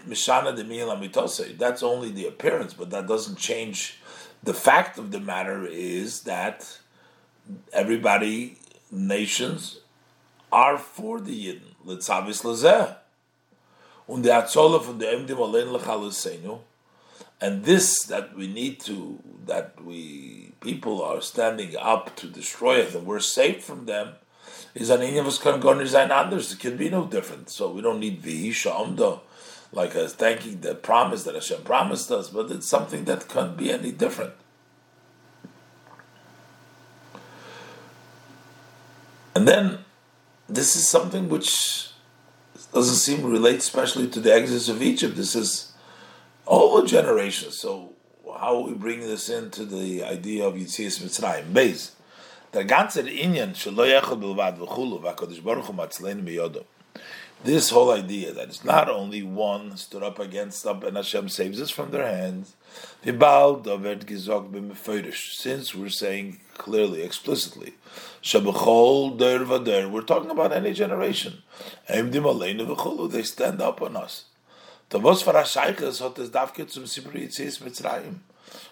the appearance, but that doesn't change. The fact of the matter is that everybody, nations, are for the Yidden. Litzavis lazeh. Und der Atzola von der Emdim allein lechalisenu. And this that we need to, that we, people are standing up to destroy it, and we're safe from them, is an any of us can go and others. It can be no different. So we don't need vihisha omda, like as thanking the promise that Hashem promised us, but it's something that can't be any different. And then this is something which doesn't seem relate especially to the exodus of Egypt. This is all generations. So how we bring this into the idea of Yitzias Mitzrayim? Base der ganze Inyan shlo yachol bilvad v'chulu v'akadosh baruch hu matzlein miyodom. This whole idea that it's not only one stood up against up and Hashem saves us from their hands. Since we're saying clearly, explicitly, we're talking about any generation. They stand up on us. The davke zum Sibri Yitzis Mitzrayim.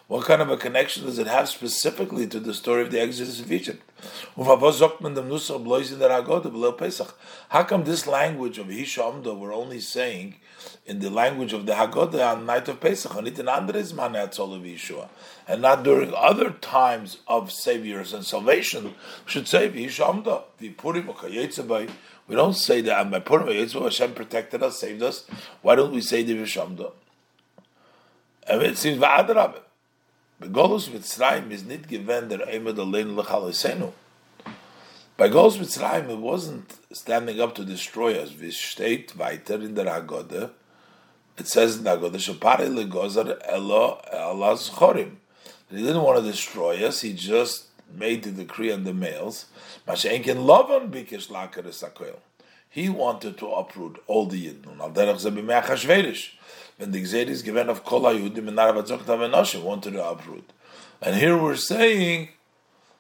What kind of a connection does it have specifically to the story of the Exodus of Egypt? How come this language of Hishamda we're only saying in the language of the Haggadah on night of Pesach, and not during other times of saviors and salvation, should say Hishamda. We don't say that by Purim Hashem protected us, saved us. Why don't we say the Vishamda? Mean, it seems Va'adrabah. Begolus Mitzrayim is not given der Eimed Alein Lechalisenu. By Golus Mitzrayim, it wasn't standing up to destroy us. We weiter in der Haggadah. It says in the Haggadah, Shapare Legozar Elo Elas Chorim. He didn't want to destroy us, he just made the decree on the males. Mashenkin Lovan Bikish Lakar. He wanted to uproot all the Yidden. Al Derech Zebimeh Chashverish when the Gzeir is given of Kol HaYudim and Naravatzok Tavenoshim wanted to uproot. And here we're saying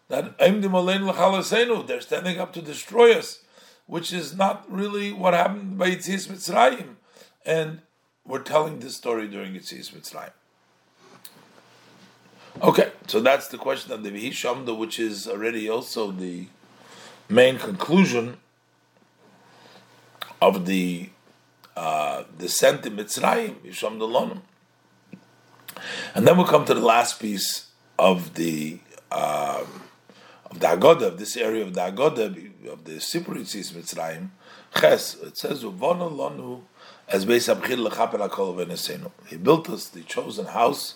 that they're standing up to destroy us, which is not really what happened by Yitzis Mitzrayim. And we're telling this story during Yitzis Mitzrayim. Okay, so that's the question of the Vihishamda, which is already also the main conclusion of the uh, descent in Mitzrayim, Yisham Delonim. And then we come to the last piece of the uh, of the Agoda, of this area of the Agoda, of the Sipuritzis Mitzrayim, Ches, it says, Uvonu Lonu, as Beis Abchir Lechaper HaKol. He built us the chosen house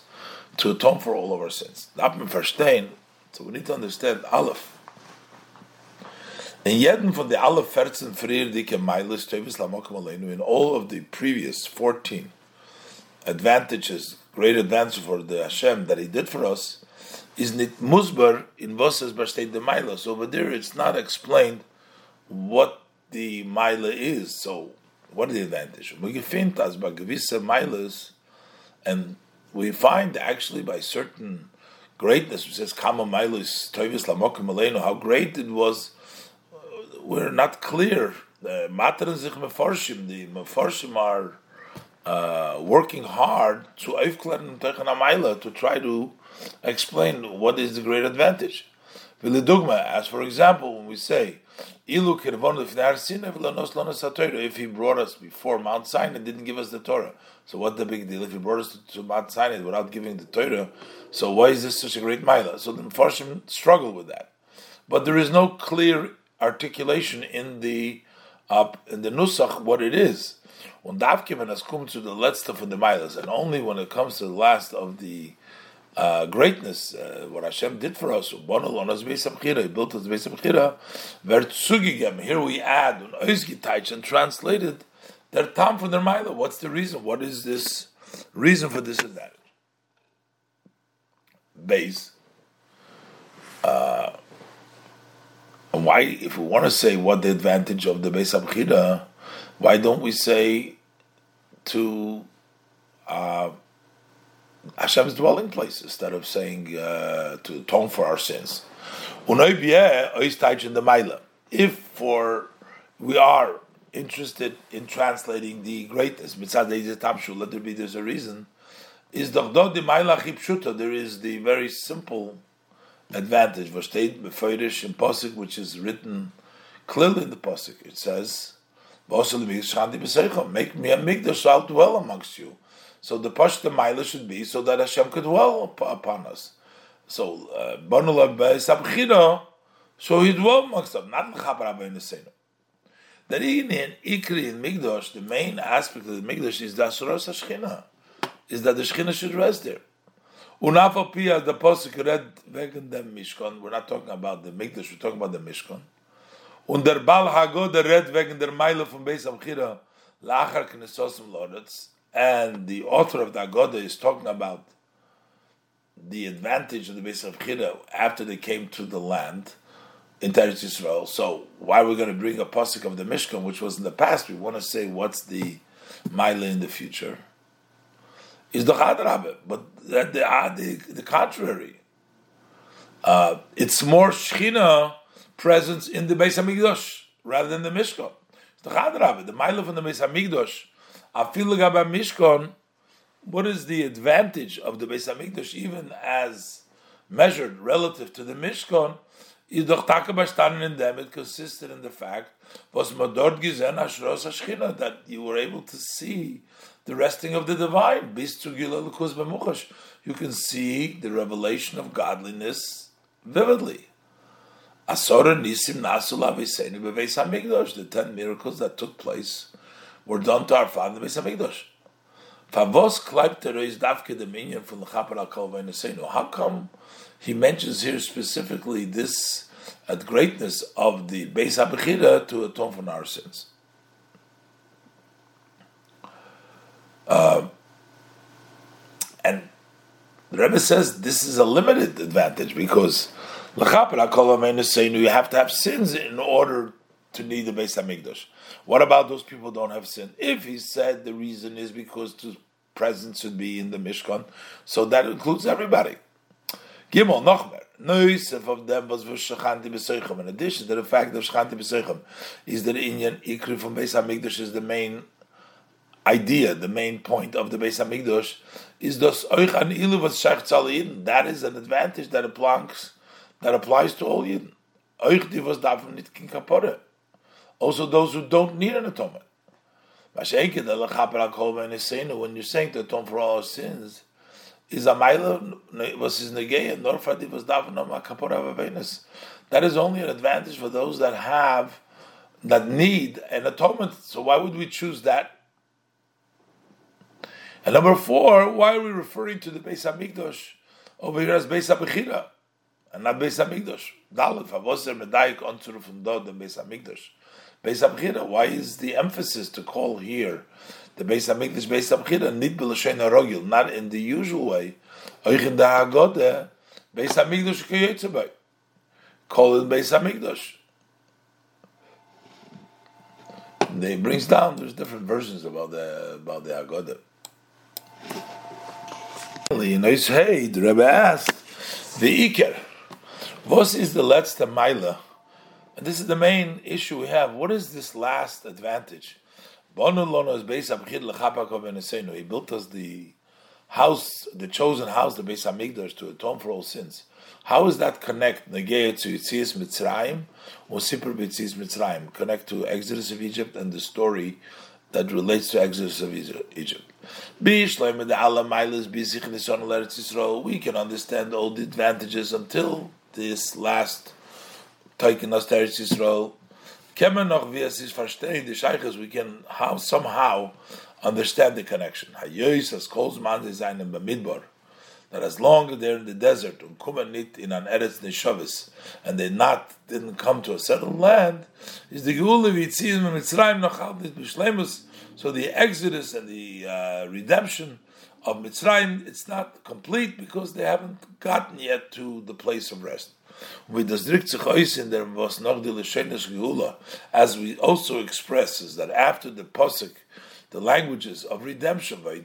to atone for all of our sins. So we need to understand Aleph. In jeden von the alle 14 frierdike Meiles Tevis Aleinu, in all of the previous 14 advantages, great advantage for the Hashem that He did for us, is nit musbar in vosses b'shteit the Meiles. Over there, it's not explained what the Meile is. So, what is the advantage? We gefind as by gewisse Meiles, and we find actually by certain greatness, which says Kama Meiles Tevis Lamokum Aleinu, how great it was We're not clear. The sich meforshim, the meforshim are uh, working hard to to try to explain what is the great advantage. As for example, when we say, if he brought us before Mount Sinai didn't give us the Torah. So what the big deal? If he brought us to, to Mount Sinai without giving the Torah, so why is this such a great Maila? So the Mepharshim struggle with that. But there is no clear articulation in the uh, in the nusach what it is. When davkiven has come to the letzta from the milas, and only when it comes to the last of the uh, greatness, uh, what Hashem did for us, He built us Beis Habechira, Here we add and translated their tam from their mila. What's the reason? What is this reason for this and that? Base. Uh, and why, if we want to say what the advantage of the Beis Habechira, why don't we say to uh, Hashem's dwelling place instead of saying uh, to atone for our sins? If for we are interested in translating the greatness, let there be there's a reason. Is there is the very simple advantage. Which is written clearly in the posik. It says, "Make me a migdash, I'll dwell amongst you." So the pashta mila should be so that Hashem could dwell upon us. So uh, banula so he dwell amongst them, not l'chabar That in Ikri in Migdash, the main aspect of the Migdash is that Shechina, is that the Shechina should rest there. Unafapia, the Posik read wegen dem Mishkan. We're not talking about the Mikdash, we're talking about the Mishkan. Und der Bal Hagod read wegen der Meile von Beis Amchira, Lachar Knesosim Loretz. And the author of the Haggadah is talking about the advantage of the Beis Amchira after they came to the land in Teretz Yisrael. So why are we going to bring a Posik of the Mishkan, which was in the past? We want to say what's the Meile in the future is the Chadrabe, but the, the, ah, the, the contrary. Uh, it's more Shechina presence in the Beis Hamikdash rather than the Mishkan. It's the Chadrabe, the Milo from the Beis Hamikdash Afilu Gaba Mishkan, what is the advantage of the Beis Hamikdash even as measured relative to the them, it consisted in the fact that you were able to see the resting of the divine. You can see the revelation of godliness vividly. The ten miracles that took place were done to our father Beis Hamikdash. Favos is Davke Dominion from the Chapar Al How come he mentions here specifically this at greatness of the Beis Habechira to atone for our sins? Uh, and the Rebbe says this is a limited advantage because you have to have sins in order to need the Beis Hamikdash. What about those people don't have sin? If he said the reason is because the presence should be in the Mishkan, so that includes everybody. Gimel Nochmer. Noisef of them was v'shachanti b'soichem. In addition to the fact of shachanti b'soichem is the Inyan Ikri from Beis Hamikdash is the main idea, the main point of the Beis Hamikdash is thus oich an ilu v'shach That is an advantage that applies that applies to all Yidden. Oich divos davon nit kin. Also those who don't need an atonement. When you're saying to atone for all our sins, is a mile was his negeya nor was avenis. That is only an advantage for those that have that need an atonement. So why would we choose that? And number four, why are we referring to the Beis Hamikdash over here as Beis Habechira? and not Beis Hamikdash. Dalet Favoser Medayik Onzuru from Dod and Beis Hamikdash. Beis Hamikdash. Why is the emphasis to call here the Beis Hamikdash Beis Hamikdash? Nid b'lashen rogil, not in the usual way. Oich in the Haggadah Beis Hamikdash kiyotzebai. Call it Beis Hamikdash. They brings down. There's different versions about the about the. You know, hey, the Rebbe asked the Iker. What is the letzte Meile? This is the main issue we have. What is this last advantage? He built us the house, the chosen house, the Beis Hamikdash, to atone for all sins. How does that connect? Connect to Exodus of Egypt and the story that relates to Exodus of Egypt. We can understand all the advantages until this last taking us to Eretz Yisrael, kemen noch wie es ist verstehen, die Sheiches, we can how, somehow understand the connection. Hayois as Kolzman is einem Bamidbar, that as long as they're in the desert, kommen nicht in an Eretz Neshavis, and they not didn't come to a settled land, is the Geule Vitzim Mitzrayim noch halt nicht bishlemus, so the Exodus and the uh, redemption of Mitzrayim, it's not complete because they haven't gotten yet to the place of rest. With the in there was noch the Geula, as we also express is that after the posuk, the languages of redemption, I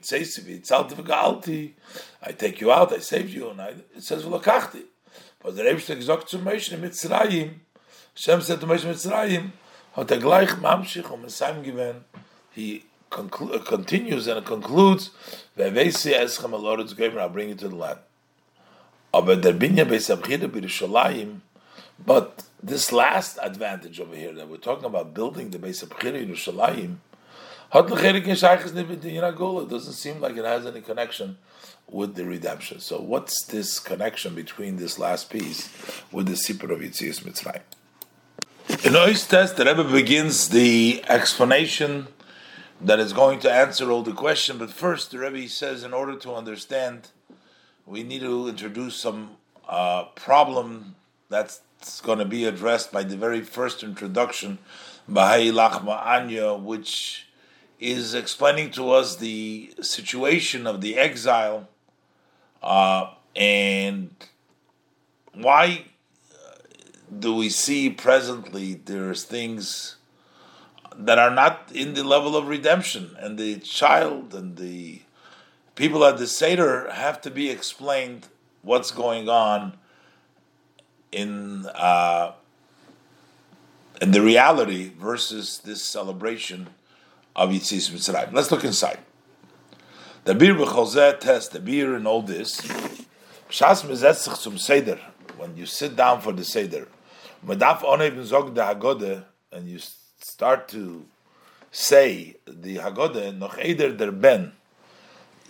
take you out, I saved you, and I, it says v'lakachti. But the Rebbe gesagt zu Moshe Mitzrayim, Hashem said to Moshe Mitzrayim, hat er gleich mamshich und Messiah given, he conclu- continues and concludes, Ve'vesi eschem goyim, I'll bring you to the land. Aber der Binyan Beis but this last advantage over here that we're talking about building the Beis Habechira Yerushalayim, it doesn't seem like it has any connection with the redemption. So what's this connection between this last piece with the Sipur of Yitzias Mitzrayim? In Ois test, the Rebbe begins the explanation that is going to answer all the question. But first, the Rebbe says, in order to understand, we need to introduce some uh, problem that's going to be addressed by the very first introduction, Bahai Lachma Anya, which is explaining to us the situation of the exile uh, and why uh, do we see presently there's things that are not in the level of redemption, and the child and the people at the Seder have to be explained what's going on in uh, in the reality versus this celebration of Yitzis Mitzrayim. Let's look inside. The beer b'cholzeh test, the beer and all this. Shas mezetzich zum Seder, when you sit down for the Seder, and you start to say the Haggadah, noch eder der Ben,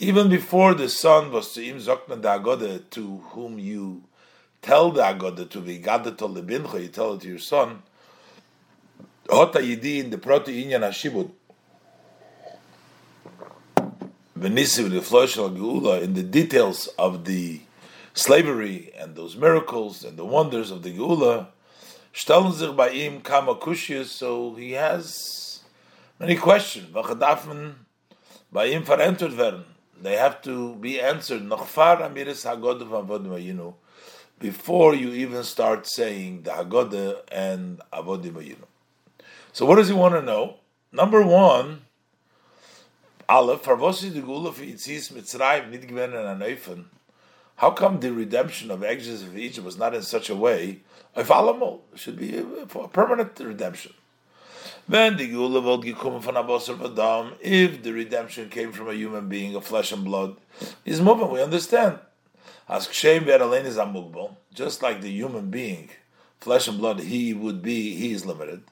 even before the son was to im zokna Haggadah, to whom you tell the Haggadah to be gadat to lebincha, you tell it to your son, hota yidi in the proti inyan hashibud, v'nisiv l'floshel geula, in the details of the slavery and those miracles and the wonders of the geula, stellen sich bei ihm kama kushiyas, so he has many questions. V'chadafen bei ihm verantwortet. They have to be answered. Hagodah before you even start saying the Haggadah and Avodim Ayinu. So what does he want to know? Number one, Aleph. How come the redemption of exodus of Egypt was not in such a way? If Alamol should be a permanent redemption. When the Gula would gekommen von Abosar Vadam, if the redemption came from a human being of flesh and blood, is moving. We understand. As kshem veralein is amugbal, just like the human being, flesh and blood, he would be, he is limited.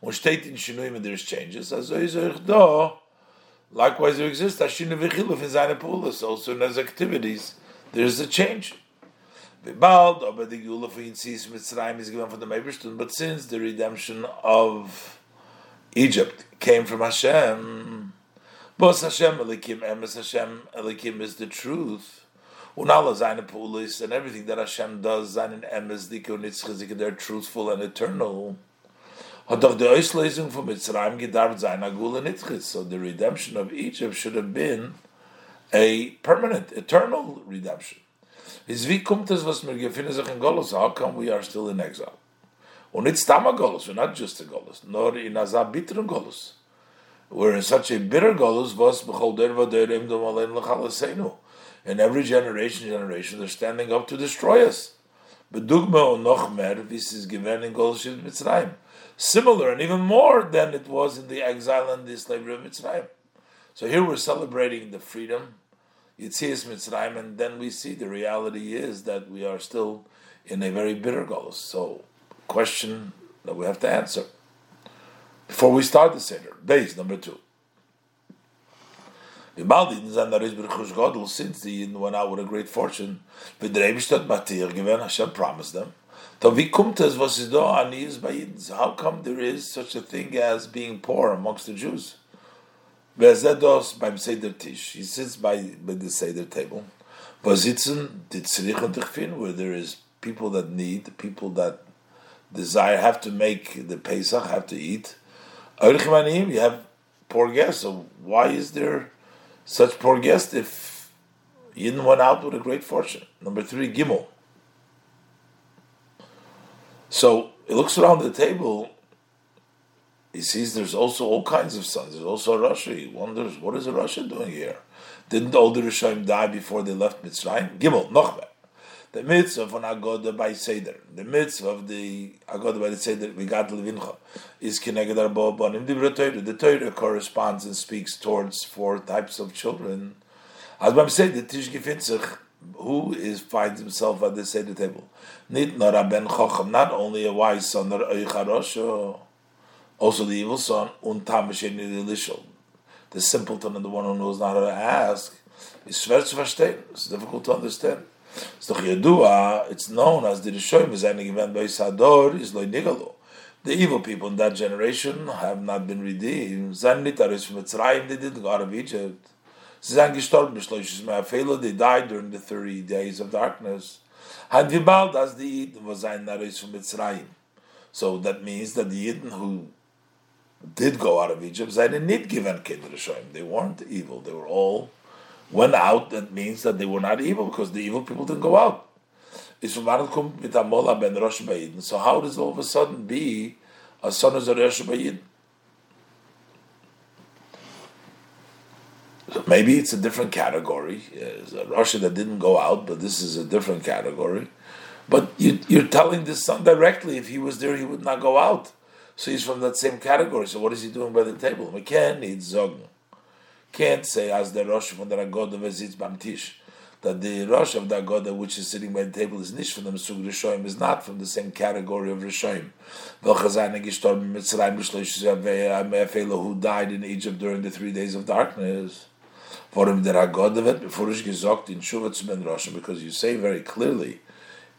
When steht in shinuyim there's changes, as likewise there exists ashinu v'chiluf in seine also in his activities, there's a change. V'bald, aber the gula for Yitzis Mitzrayim is given for the Meibrishtun, but since the redemption of Egypt came from Hashem, Bos Hashem Elikim, Emes Hashem Elikim is the truth, seine Pulis and everything that Hashem does, seinen Emes, Dike und Nitzchizike, they're truthful and eternal. So the redemption of Egypt should have been a permanent, eternal redemption. How come we are still in exile? Golos, we're not just a Golos, nor in Azab bitteren Golos. We're in such a bitter Golos, was bechol der vader im dom alein l'chalasenu in every generation, generation, they're standing up to destroy us. Bedugma noch mer, this is given in Golshit Mitzrayim. Similar and even more than it was in the exile and the slavery of Mitzrayim. So here we're celebrating the freedom, Yitzias Mitzrayim, and then we see the reality is that we are still in a very bitter Golos. So, question that we have to answer before we start the Seder. Base number two. Since the Yidden went out with a great fortune, Hashem promised them. How come there is such a thing as being poor amongst the Jews? He sits by, by the Seder table. Where there is people that need, people that desire, have to make the Pesach, have to eat. You have poor guests. So why is there such poor guests if Yidden went out with a great fortune. Number three, Gimel. So he looks around the table. He sees there's also all kinds of sons. There's also Rasha. He wonders, what is a Rasha doing here? Didn't all the Rishoim die before they left Mitzrayim? Gimel, Nochbe. The mitzvah of an Agoda by Seder, the mitzvah of the Agoda by the Seder, got Levincha, is Kineged Bonim Dibra Torah. The Torah corresponds and speaks towards four types of children. As I'm saying, the Tish who is finds himself at the Seder table. Nit Ben not only a wise son, nor Oicharosho, also the evil son, und Tamasheni the simpleton and the one who knows not how to ask, is schwer. It's difficult to understand. It's doch it's known as the Rishoyim is given by Sador is loy nigalo. The evil people in that generation have not been redeemed. Zan nitaris from Mitzrayim, they didn't go out of Egypt. Zan gestorben b'shloishis me'afela, they died during the 30 days of darkness. Had vibald as the Yidden was ein naris from Mitzrayim. So that means that the Yidden who did go out of Egypt, they didn't give an. They weren't evil. They were all went out, that means that they were not evil because the evil people didn't go out. So how does all of a sudden be a son of Rosh Bayid? So maybe it's a different category. It's a Rasha that didn't go out, but this is a different category. But you, are telling this son directly, if he was there, he would not go out. So he's from that same category. So what is he doing by the table? We can't need zogn. Can't say as the Rosh from the Ragoda Vezitz Bamtish that the Rosh of the Agoda which is sitting by the table is nish from the Mesug Rishoim is not from the same category of Rishoim. who died in Egypt during the three days of darkness. For him der Agoda wird befurish gesagt in Shuvatz Ben Rosh because you say very clearly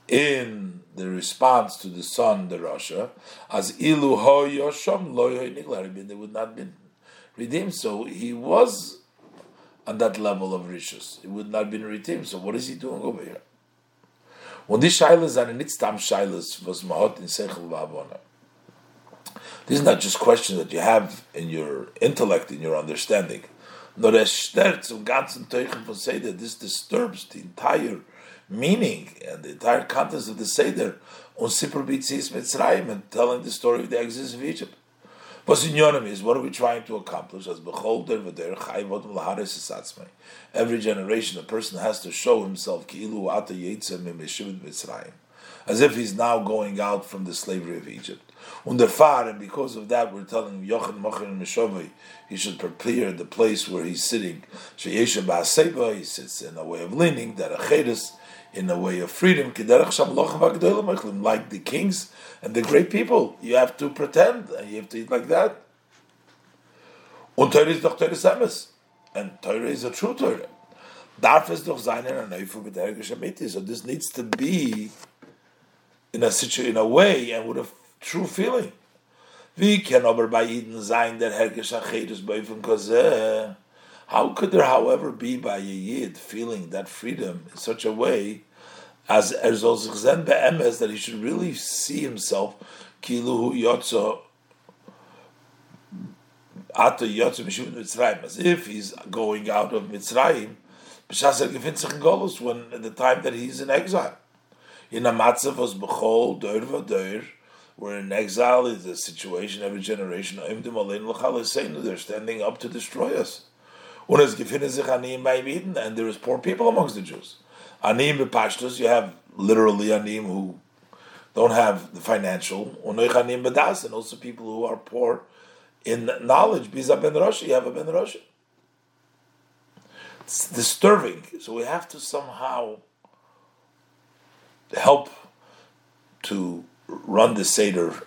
in the response to the son, the Rasha, as ilu ho yosham lo they would not be redeemed. So he was on that level of riches. He would not have been redeemed. So what is he doing over here? When these shilas are in its tam shilas was mahot in seichel v'avona. These are not just questions that you have in your intellect, in your understanding. Nor es stört zum ganzen Teuchen Seder. This disturbs the entire meaning and the entire context of the Seder on Sipur Bitzis Mitzrayim and telling the story of the exodus of Egypt. What's in Yonim is what are we trying to accomplish? As Every generation, a person has to show himself as if he's now going out from the slavery of Egypt. And because of that, we're telling Yochanan Mochen Meshovei, he should prepare the place where he's sitting. he sits in a way of leaning, that a in a way of freedom, like the kings and the great people. You have to pretend, and you have to eat like that. And Torah is a true Torah. Darf es doch sein So this needs to be in a situation, in a way, and with a true feeling. Wie kann aber bei Eden sein der Kozeh? How could there, however, be by a Yid feeling that freedom in such a way as Erzol Zichzen Be'emes that he should really see himself Kiluhu Yotzo Ato Yotzo Mishum Mitzrayim as if he's going out of Mitzrayim B'shas Er Gefin Sich Golus when at the time that he's in exile. In a matzav was B'chol Deur V'Deur we're in exile is a situation every generation they're standing up to destroy us. And there is poor people amongst the Jews. Anim b'pashtus, you have literally anim who don't have the financial, and also people who are poor in knowledge. Biza ben Rosh, you have a ben Rosh. It's disturbing. So we have to somehow help to run the Seder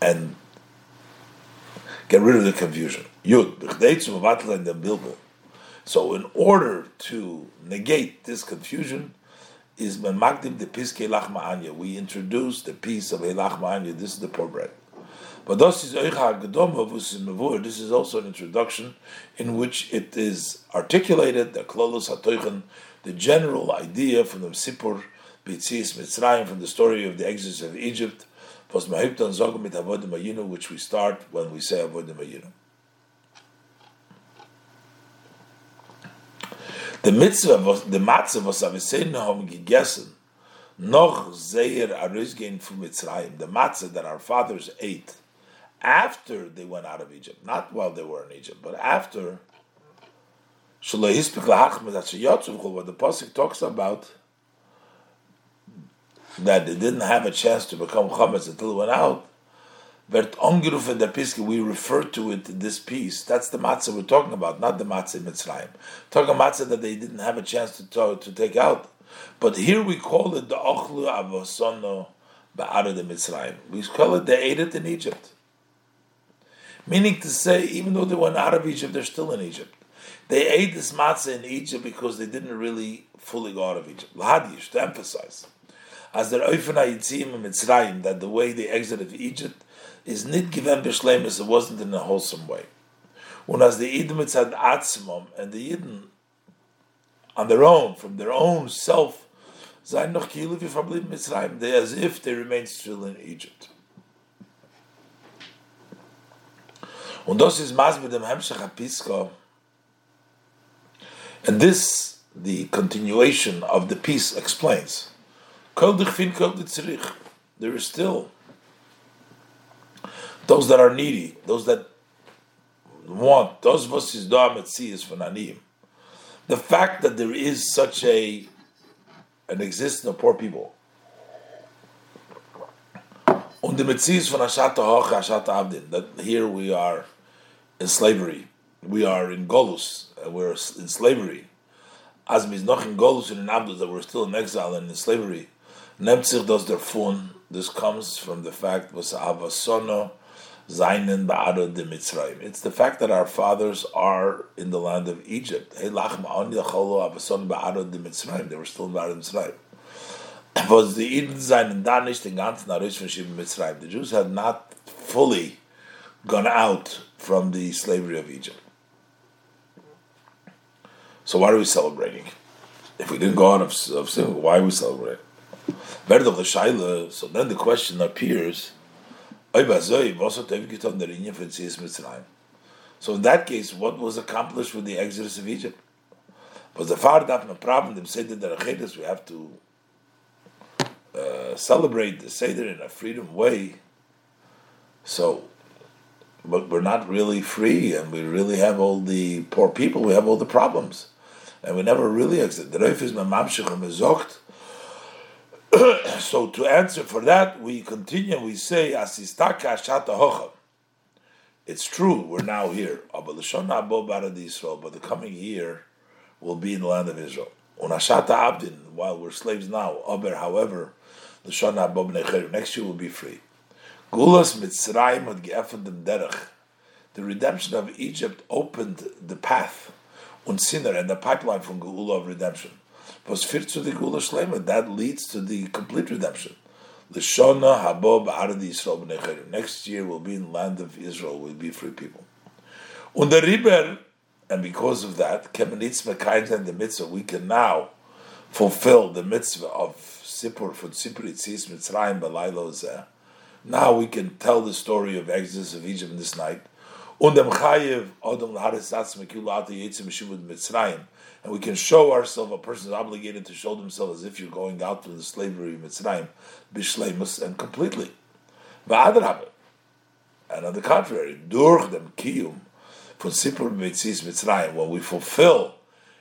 and get rid of the confusion. Yud, so in order to negate this confusion, is memagdim the piske lachma We introduce the piece of lachma anya. This is the poor bread. But this is this is also an introduction in which it is articulated the klolos hatoichen, the general idea from the sipur Bitzis Mitzrayim from the story of the exodus of Egypt, which we start when we say Avodim Ayinu. The mitzvah, the matzah was aviseinu haben gegessen, noch zeir arizgein from Mitzrayim, the matzah that our fathers ate after they went out of Egypt, not while they were in Egypt, but after. What the pasuk talks about that they didn't have a chance to become chametz until it went out. Vert ongerufen der piske, we refer to it this piece. That's the matzah we're talking about, not the matzah in Mitzrayim. Talking matzah that they didn't have a chance to, to, to take out. But here we call it the ochlu avosono ba'ara de Mitzrayim. We call it they ate it in Egypt. Meaning to say, even though they went out of Egypt, they're still in Egypt. They ate this matzah in Egypt because they didn't really fully go out of Egypt. Lahadish, to emphasize as der Eufen HaYitzim in Mitzrayim, that the way they exited Egypt is nit given b'shleimus, it wasn't in a wholesome way. When as the Yidden mitzad atzmom, and the Yidden on their own, from their own self, they as if they remain still in Egypt. Und das ist Maß mit dem and this, the continuation of the piece explains. There is still those that are needy, those that want, those us is is for nanim. The fact that there is such a an existence of poor people Und die Metzies von Ashata Hoch, Ashata Abdin, that here we are in slavery, we are in Golus, we're in slavery. As mis noch in Golus and in Abdus, that we're still in exile and in slavery. Nemtzich does der Fun, this comes from the fact, was Avasono, Zainen Ba'ado de Mitzrayim. It's the fact that our fathers are in the land of Egypt. They were still in Mitzrayim was the Eden seinen da nicht den ganzen Arish von Mitzrayim. The Jews had not fully gone out from the slavery of Egypt. So why are we celebrating? If we didn't go out of, of why are we celebrating? So then the question appears, so in that case, what was accomplished with the exodus of Egypt? Was the far no problem? They said that we have to uh, celebrate the Seder in a freedom way. So, but we're not really free, and we really have all the poor people. We have all the problems, and we never really exit. So to answer for that, we continue. We say asistaka shata hocham. It's true. We're now here. But the coming year will be in the land of Israel. Unashata abdin. While we're slaves now. aber However, Next year will be free. Gulas Mitzrayim had geöffnet derech. The redemption of Egypt opened the path, und Sinner, and the pipeline from Geula of redemption. Führt zu the Geula Shlema? That leads to the complete redemption. Lishona Habo Ba'arad Yisrael B'nei Next year will be in the land of Israel, will be free people. Und Riber, and because of that, Kemenitz Mekayim and the mitzvah, we can now fulfill the mitzvah of Sipur from Sipur Itzis Mitzrayim Balaylo Now we can tell the story of Exodus of Egypt this night. And we can show ourselves, a person is obligated to show themselves as if you're going out to the slavery of Mitzrayim, bishleimus, and completely. And on the contrary, durch dem kiyum, von Sipur Mitzrayim, when we fulfill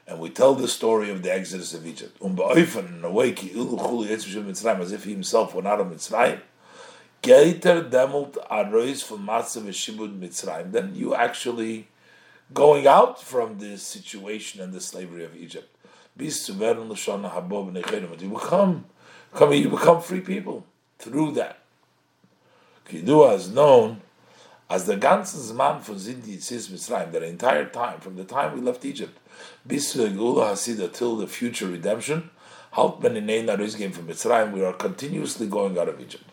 and we tell the story of the exodus of Egypt. Um in a way, as if he himself went out of Mitzrayim. Geiter demult arois from Matzav Shibud Mitzrayim. Then you actually going out from this situation and the slavery of Egypt. You become, come, you become free people through that. Kidua is known as the ganzen Zman von Zindi Tzis Mitzrayim, that entire time, from the time we left Egypt, bis Hasida till the future redemption, Halt Ben Inei game from Mitzrayim, we are continuously going out of Egypt.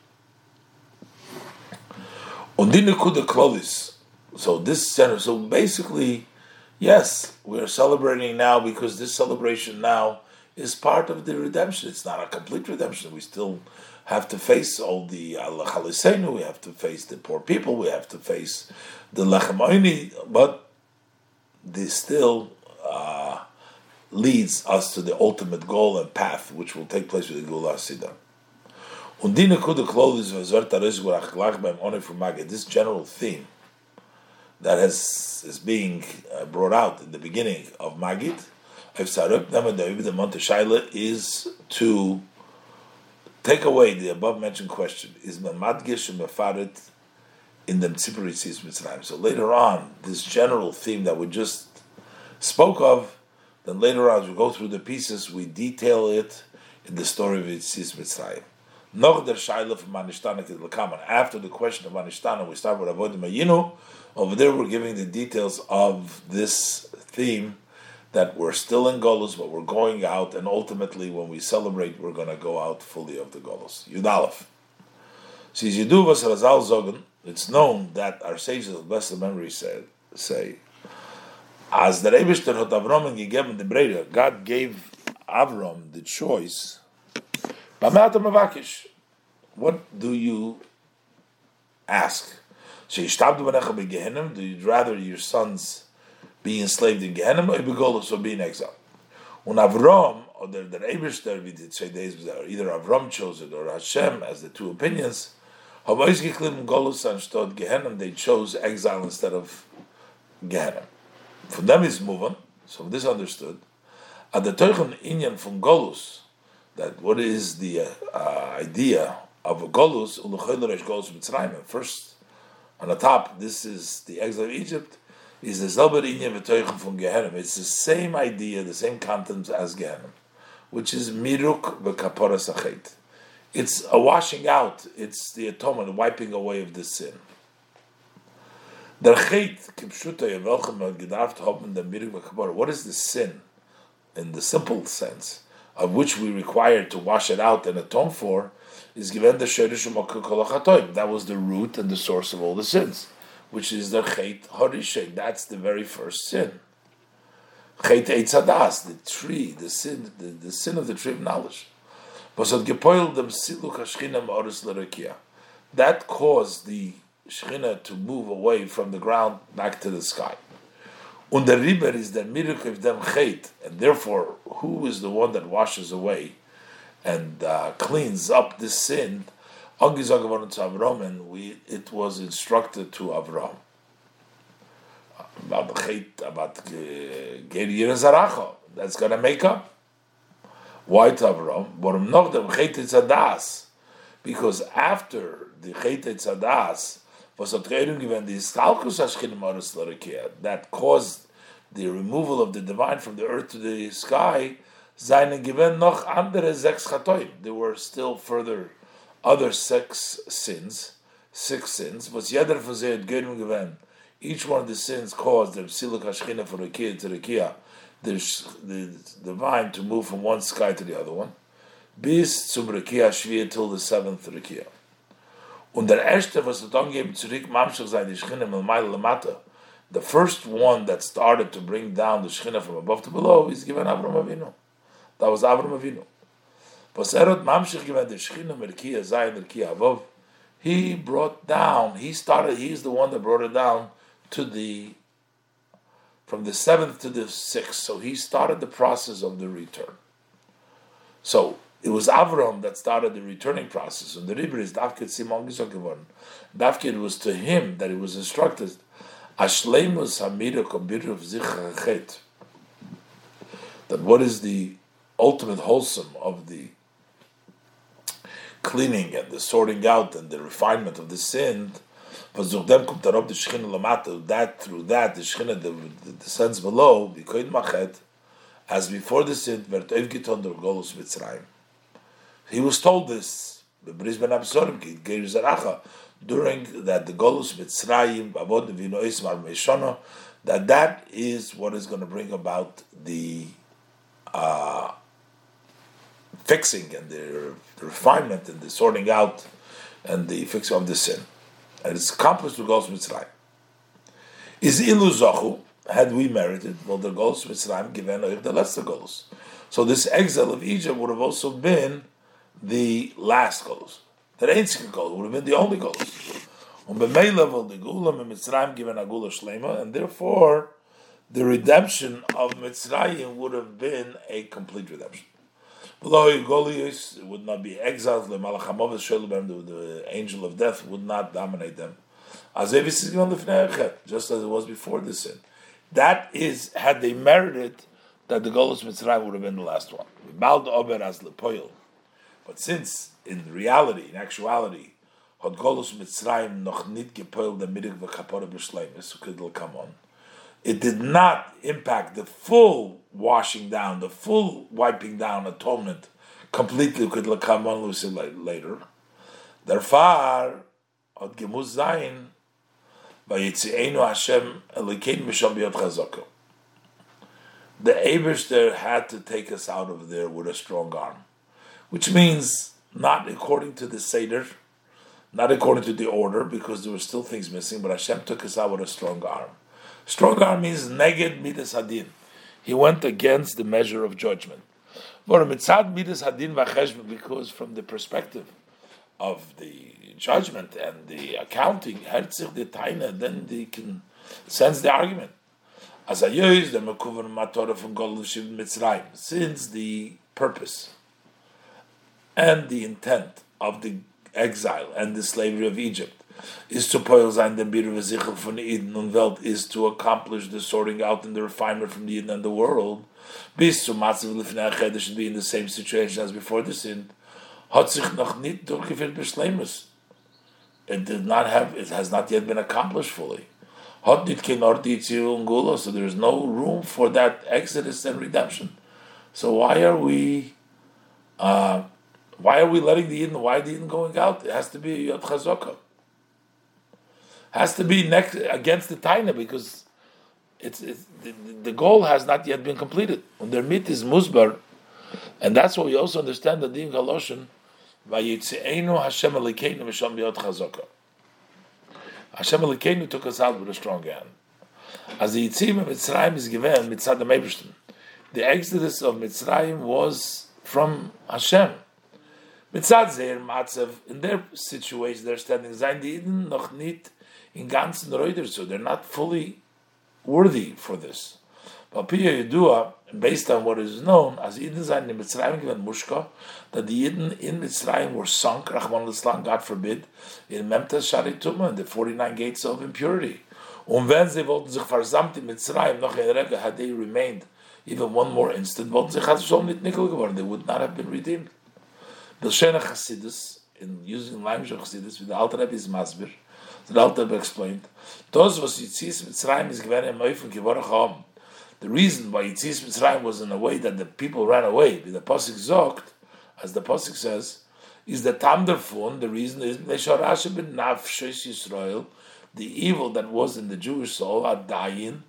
Und die Klolis, so this center, so basically, yes, we are celebrating now because this celebration now is part of the redemption. It's not a complete redemption. We still have to face all the Allah we have to face the poor people, we have to face the Lechem but this still uh, leads us to the ultimate goal and path, which will take place with the Gula Siddha. This general theme that has is being uh, brought out in the beginning of Magid, the Montushayla is to take away the above mentioned question is Mamadgish Mefarit in the Tzipuri Tzis Mitzrayim. So later on, this general theme that we just spoke of, then later on, as we go through the pieces, we detail it in the story of Tzis Mitzrayim. Noch der Shaila from Manishtana. After the question of Manishtana, we start with Avodim Mayinu. Over there, we're giving the details of this theme that we're still in Golos, but we're going out, and ultimately, when we celebrate, we're going to go out fully of the Golos. Yudalef. Says Yidu Razal Zogan, it's known that our sages of blessed memory said, say, as the Rebishter had Avram gegeben the Breda, God gave Avram the choice. What do you ask? So Yishtabdu do you rather your sons be enslaved in Gehenna or Begolus or be in exile. When Avram, or the, Eberster, we did say days, either Avram chose it or Hashem, as the two opinions, they chose exile instead of Gehenna. From them is moving, so this understood. At the Teuchen Inyan from Golus, that what is the uh, idea of Golus, Uluchoyleresh Golus Mitzrayim. First, on the top, this is the exile of Egypt, is the Inyan from Gehenim. It's the same idea, the same content as Gehenim, which is Miruk V'kapora Sachet. It's a washing out, it's the atonement, wiping away of the sin. Miruk V'kapora. What is the sin? In the simple sense, of which we require to wash it out and atone for, is given the Sherish That was the root and the source of all the sins, which is the Chet Horishe. That's the very first sin. Chet Eitzadas, the tree, the sin, the, the sin of the tree of knowledge. That caused the Shechina to move away from the ground back to the sky. Und der Riber is der Miruk of dem Chet, and therefore, who is the one that washes away and uh, cleans up this sin? and we it was instructed to Avram about the Chet, about uh, Gerir Zaracha. That's going to make up. Why to Avram? Warum noch dem Chet Tzadas? Because after the Chet Tzadas, was Reirung given the Stalkus Ashkinim Aris that caused the removal of the divine from the earth to the sky, given noch andere sechs Chatoim. There were still further other six sins, six sins, was jeder von sie hat. Each one of the sins caused the Psiluk Hashchina for Rekia to Rekia, the, the divine to move from one sky to the other one, bis zum Rekia Shviyah till the seventh Rekia. Und der erste, was er dann geben, zurück, Mamshach sei die Schchine, Melmail Lamata, the first one that started to bring down the Shekhinah from above to below is given Avram Avinu. That was Avram Avinu. Was erot mamshich zayin above. He brought down. He started. He's the one that brought it down to the from the seventh to the sixth. So he started the process of the return. So it was Avram that started the returning process, and the Ribber is Davkid Simon Gizok Davkid was to him that he was instructed Ashleimus Hamira Zichachet. That what is the ultimate wholesome of the cleaning and the sorting out and the refinement of the sin. That through that the Shechina descends below, the Koin Mached as before the sin, he was told this, during that the Golus Mitzrayim, Mar that that is what is going to bring about the uh, fixing and the, the, refinement and the sorting out and the fixing of the sin. And it's accomplished through Golus Mitzrayim. Is Ilu Zochu, had we merited, well, the Golus Mitzrayim given the lesser Golus. So this exile of Egypt would have also been the last Golus. The einzige goal would have been the only um, Gula Shlema, and therefore the redemption of Mitzrayim would have been a complete redemption. Would not be exiled, the angel of death would not dominate them. Just as it was before the sin. That is, had they merited that the Golus Mitzrayim would have been the last one. But since in reality, in actuality, had Golus Mitzrayim noch nit gepoil the midig v'kapora b'shleimus, could come on. It did not impact the full washing down, the full wiping down atonement completely could come on later. Therefore, had gemuz zayin Hashem misham. The Abishter had to take us out of there with a strong arm, which means not according to the Seder, not according to the order, because there were still things missing, but Hashem took us out with a strong arm. Strong arm means neged midas hadin. He went against the measure of judgment. Because from the perspective of the judgment and the accounting, herzig the taina, then they can sense the argument. As I the mekuvan matorah from Mitzrayim, since the purpose and the intent of the exile and the slavery of Egypt is to poil sein den Biru Vesichel von Eden und Welt is to accomplish the sorting out and the refinement from the Eden and the world. Bis zu Matzav Lifnei should be in the same situation as before the sin. hat sich noch nicht durchgeführt beschleimus. It did not have, it has not yet been accomplished fully. Hat nicht kein Gula, so there is no room for that exodus and redemption. So why are we, uh, why are we letting the Eden, why the Eden going out? It has to be Yod Chazokah. Has to be next against the Taina because it's, it's the, the, goal has not yet been completed. When their meat is musbar, and that's what we also understand the Din Galoshin, Vayitzeinu Hashem Elikeinu Misham Biyot Chazaka. Hashem Elikeinu took us out with a strong hand. As the Yitzim of Mitzrayim is given Mitzad Meibishtim, the exodus of Mitzrayim was from Hashem. Mitzad Zeir Matzev, in their situation, their standing, die Eden noch nicht in ganzen Reuter, so they're not fully worthy for this. But Pia Yedua, based on what is known, as Eden sein in Mitzrayim given Mushka, that the Eden in Mitzrayim were sunk, Rahman al God forbid, in Memtes Sharituma, in the 49 gates of impurity. Und wenn sie wollten sich versamt in Mitzrayim, noch in Rege, had they remained even one more instant, wollten sich also schon nickel geworden, they would not have been redeemed. Bilshena Chassidus, in using language of Chassidus, with the Alter Rebbe is Masbir, the Rebbe explained, those was Yitzis Mitzrayim is given im Eufen geworach haben, the reason why Yitzis Mitzrayim was in a way that the people ran away, the Pasuk Zogt, as the Pasuk says, is the tam davon, the reason is Yisrael, the evil that was in the Jewish soul, are dying,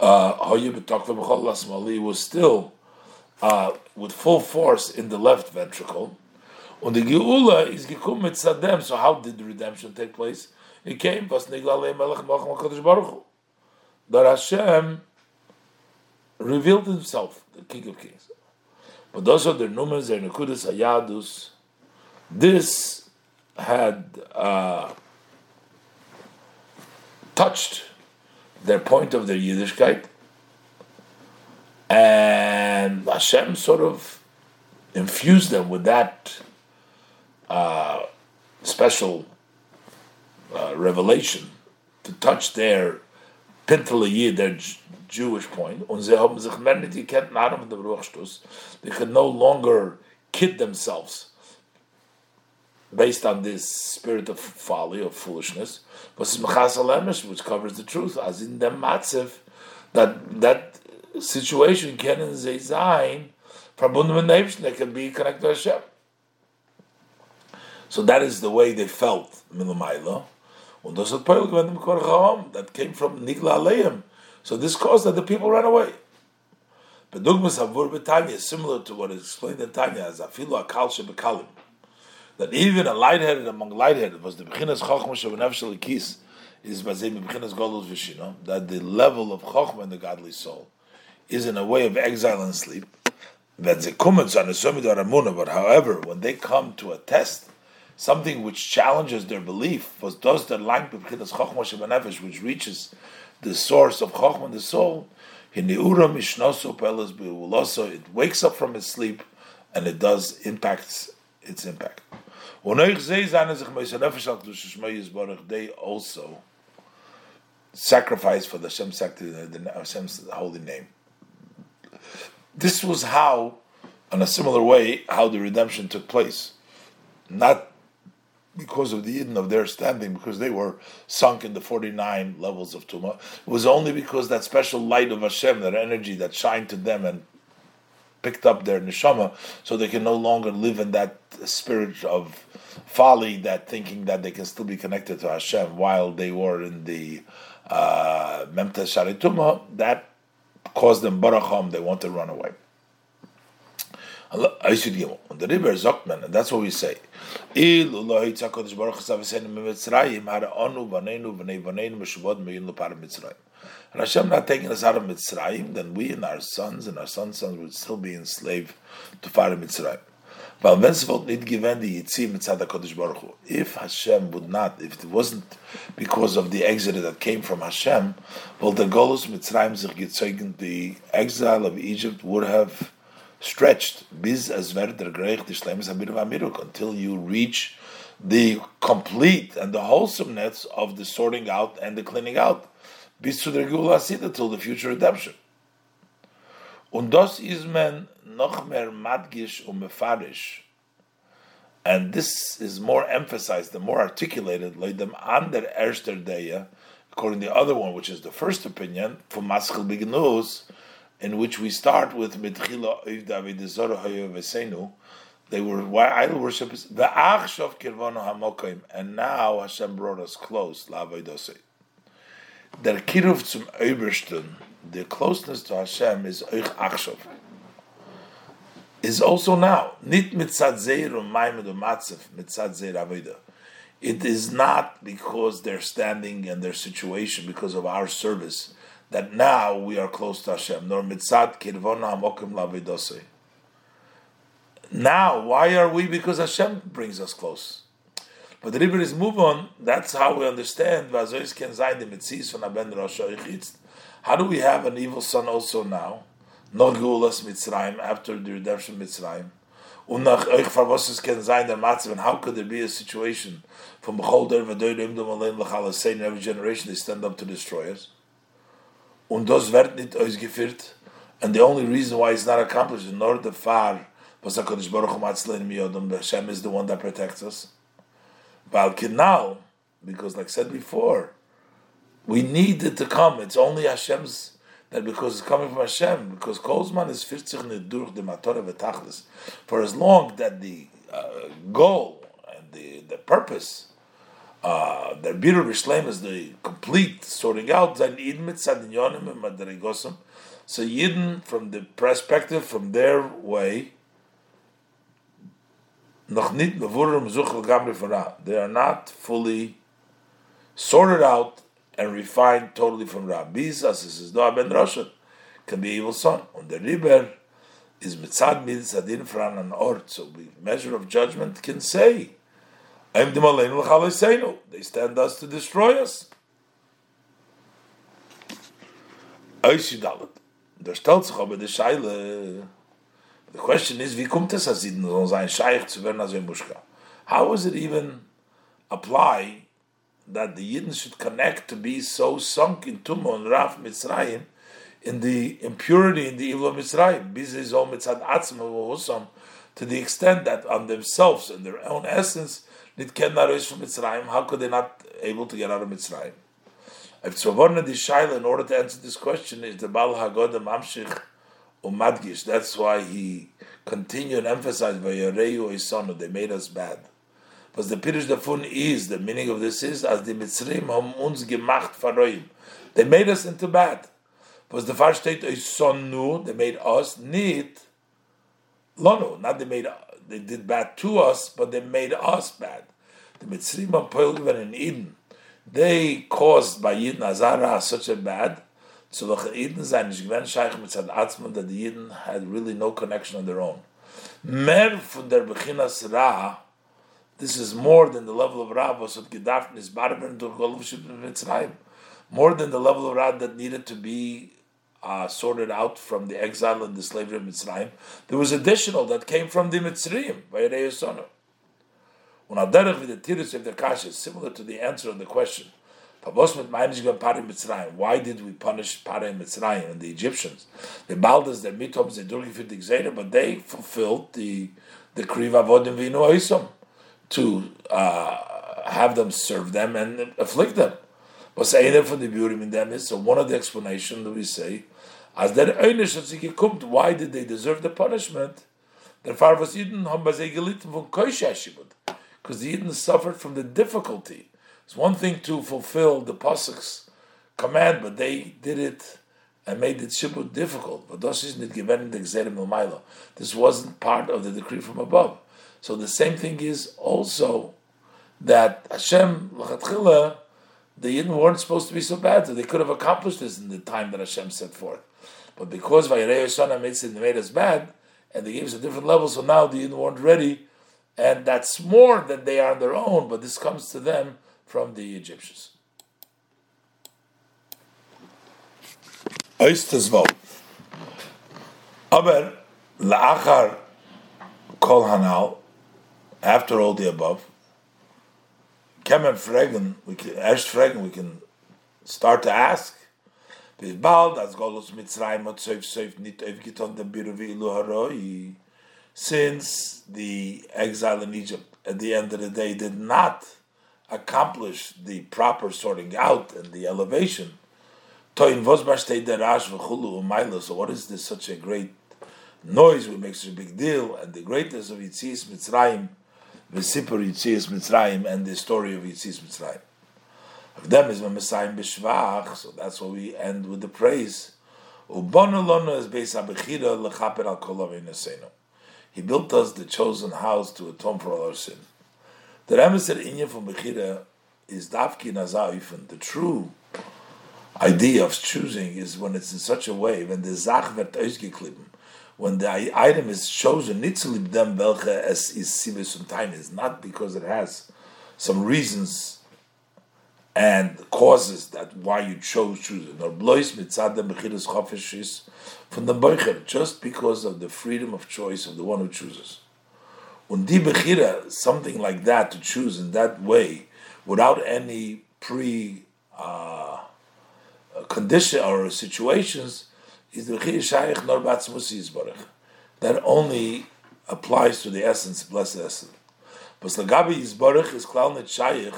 uh, was still uh, with full force in the left ventricle. And the Geula is gekum mit Sadem. So how did the redemption take place? It came was Nigla Melech Malcham Baruch Hu. that Hashem revealed himself, the King of Kings. But those are the numbers, their Nekudas Ayadus. This had uh, touched their point of their Yiddishkeit, and Hashem sort of infused them with that uh, special uh, revelation to touch their Pintele their Jewish point, und sie haben sich nicht gekannt nach dem Ruchstoß. They could no longer kid themselves based on this spirit of folly, of foolishness. But which covers the truth, as in the matzev, that that situation can in sein verbunden mit Nebschen, they can be connected to Hashem. So that is the way they felt, that came from Nigla Aleim. So this caused that the people ran away. But Dugmas Havur Betanya is similar to what is explained in Tanya as Afilu Akal Shebekalim. That even a lightheaded among lightheaded was the Bechinas Chochma Shebenefshel Ikis is Bazim Bechinas Golus Vishino, that the level of Chochma in the godly soul is in a way of exile and sleep. But however, when they come to a test, something which challenges their belief was does the lang which reaches the source of chokhmah the soul, in the soul. It wakes up from its sleep and it does impacts its impact. They also sacrifice for the Hashem the Hashem's holy name. This was how, in a similar way, how the redemption took place. Not because of the Eden of their standing, because they were sunk in the 49 levels of Tuma. It was only because that special light of Hashem, that energy that shined to them and picked up their neshama, so they can no longer live in that spirit of folly, that thinking that they can still be connected to Hashem while they were in the uh, Memta Sharituma, that caused them baracham, they want to run away. I should give on the river Zokman, and that's what we say. And Hashem not taking us out of Mitzrayim, then we and our sons and our sons' sons would still be enslaved to Far Mitzrayim. If Hashem would not, if it wasn't because of the exile that came from Hashem, well, the Golus Mitzrayim the exile of Egypt would have stretched bis as der greich the until you reach the complete and the wholesomeness of the sorting out and the cleaning out. Bis zu der gula till the future redemption. Und das is men noch mehr madgish und mefarish and this is more emphasized, the more articulated, leidem ander erster deya, according to the other one, which is the first opinion, from Maschil Bignus, in which we start with Mitchila Oiv David Vesenu, they were idol worshippers. The Achshav Kirvano Hamokim, and now Hashem brought us close. Lavaydose. Der Kiruf zum Obersten, the closeness to Hashem is Oich Achshav. Is also now nit mitzad zeir u'mayim u'matzev mitzad zeir. It is not because they're standing and their situation because of our service that now we are close to Hashem. Nor kirvona hamokim. Now, why are we? Because Hashem brings us close. But the Rebbe is move on. That's how we understand. How do we have an evil son also now? No geulas Mitzrayim after the redemption Mitzrayim. And how could there be a situation from every generation they stand up to destroy us? Und das wird nicht ausgeführt, and the only reason why it's not accomplished, order to far, was HaKadosh Baruch Hu Matzlein Hashem is the one that protects us. Val Kinal, because like I said before, we need it to come. It's only Hashem's that because it's coming from Hashem, because Kolzman is 50 durch the Matorah v'tachlis. For as long that the uh, goal and the, the purpose, uh, the Biru Rishleim is the complete sorting out, then Yidin mitzadinyonim and madrigosim. So Yidden, from the perspective, from their way, They are not fully sorted out and refined totally from rabbis, as this is no ben Roshan, can be evil son. On the river is mitzad mid sadin fran an ort, so the measure of judgment can say, I'm the malein l'chaleseinu. They stand us to destroy us. The question is, wie kommt? How is it even apply that the Yidden should connect to be so sunk in Tumah and Raf Mitzrayim in the impurity in the evil of Mitzrayim, to the extent that on themselves and their own essence, nit ken from Mitzrayim, how could they not able to get out of Mitzrayim? If Tzvavorna the Shaila, in order to answer this question, is the Bal Hagodah Mamshich Umadgish. That's why he continued and emphasized Vayareu Isonu, they made us bad. Was the Pirush davon is, the meaning of this is, as the Mitzrim haben uns gemacht faroim. They made us into bad. Was the first state is sonu, they made us need lono, not they made they did bad to us, but they made us bad. The Mitzrim are Poilgiven in Eden. They caused by Yidden Azara such a bad, so the Eden sein nicht gewinn scheich mit that the Yidden had really no connection on their own. Mer von der Bechinas Ra, this is more than the level of Rav was Gedafn is Mitzrayim. More than the level of Rav that needed to be uh, sorted out from the exile and the slavery of Mitzrayim. There was additional that came from the Mitzrayim by the of Kasha similar to the answer on the question. Why did we punish Pare Mitzrayim and the Egyptians? The Baldas, the Mitoms, the Durgifit, the but they fulfilled the the Avodim Vinu Oisom to uh, have them serve them and afflict them. Say there for the beauty in is so one of the explanations that we say, as their kommt, why did they deserve the punishment? Their father was Eden Hombazegalit from Koishai Shibut. because the Eden suffered from the difficulty. It's one thing to fulfill the pasuk's command, but they did it and made it shibud difficult. But this isn't given the This wasn't part of the decree from above. So the same thing is also that Hashem, the Yidden weren't supposed to be so bad, so they could have accomplished this in the time that Hashem set forth. But because Vayarei Shana made, it, made us bad, and they gave us a different level, so now the Yidden weren't ready, and that's more than they are on their own, but this comes to them from the Egyptians. Aber la'achar kol hanal after all the above, Kemen Fregen, we can erst Fregen, we can start to ask. Bis bald, as Golos nit dem Haroi, since the exile in Egypt at the end of the day, did not accomplish the proper sorting out and the elevation. So what is this such a great noise? We make such a big deal, and the greatness of Yitzis Mitzrayim, Vesipur Yitzis Mitzrayim, and the story of Yitzis Mitzrayim. Of them is Messiah Bishvach, so that's why we end with the praise. He built us the chosen house to atone for all our sin. The Remes Inyan from Bechira is Davki Nazaifen. The true idea of choosing is when it's in such a way, when the Zach wird ausgeklippen, when the item is chosen, nitzulib dem welche es is sibis tainis, not because it has some reasons and causes that why you chose choosing. Or blois mitzadem bechidas chofesh from the boicher, just because of the freedom of choice of the one who chooses. When di bechira, something like that to choose in that way, without any pre uh, condition or situations, That only applies to the essence, blessed essence. But lagabi yizborach is klal shaykh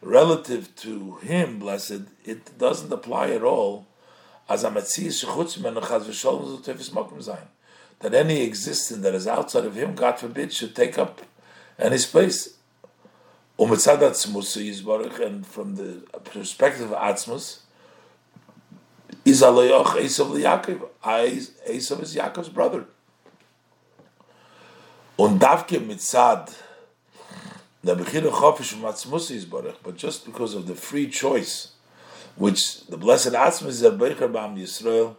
relative to him, blessed, it doesn't apply at all as a that any existence that is outside of him, God forbid, should take up any space. And from the perspective of Atzmus, is Aleyoch Esav Yaakov. Esav is Yaakov's brother. Und davke mitzad the Bechira Chofish Matzmusi is but just because of the free choice, which the Blessed Atzma is a Bam Yisrael,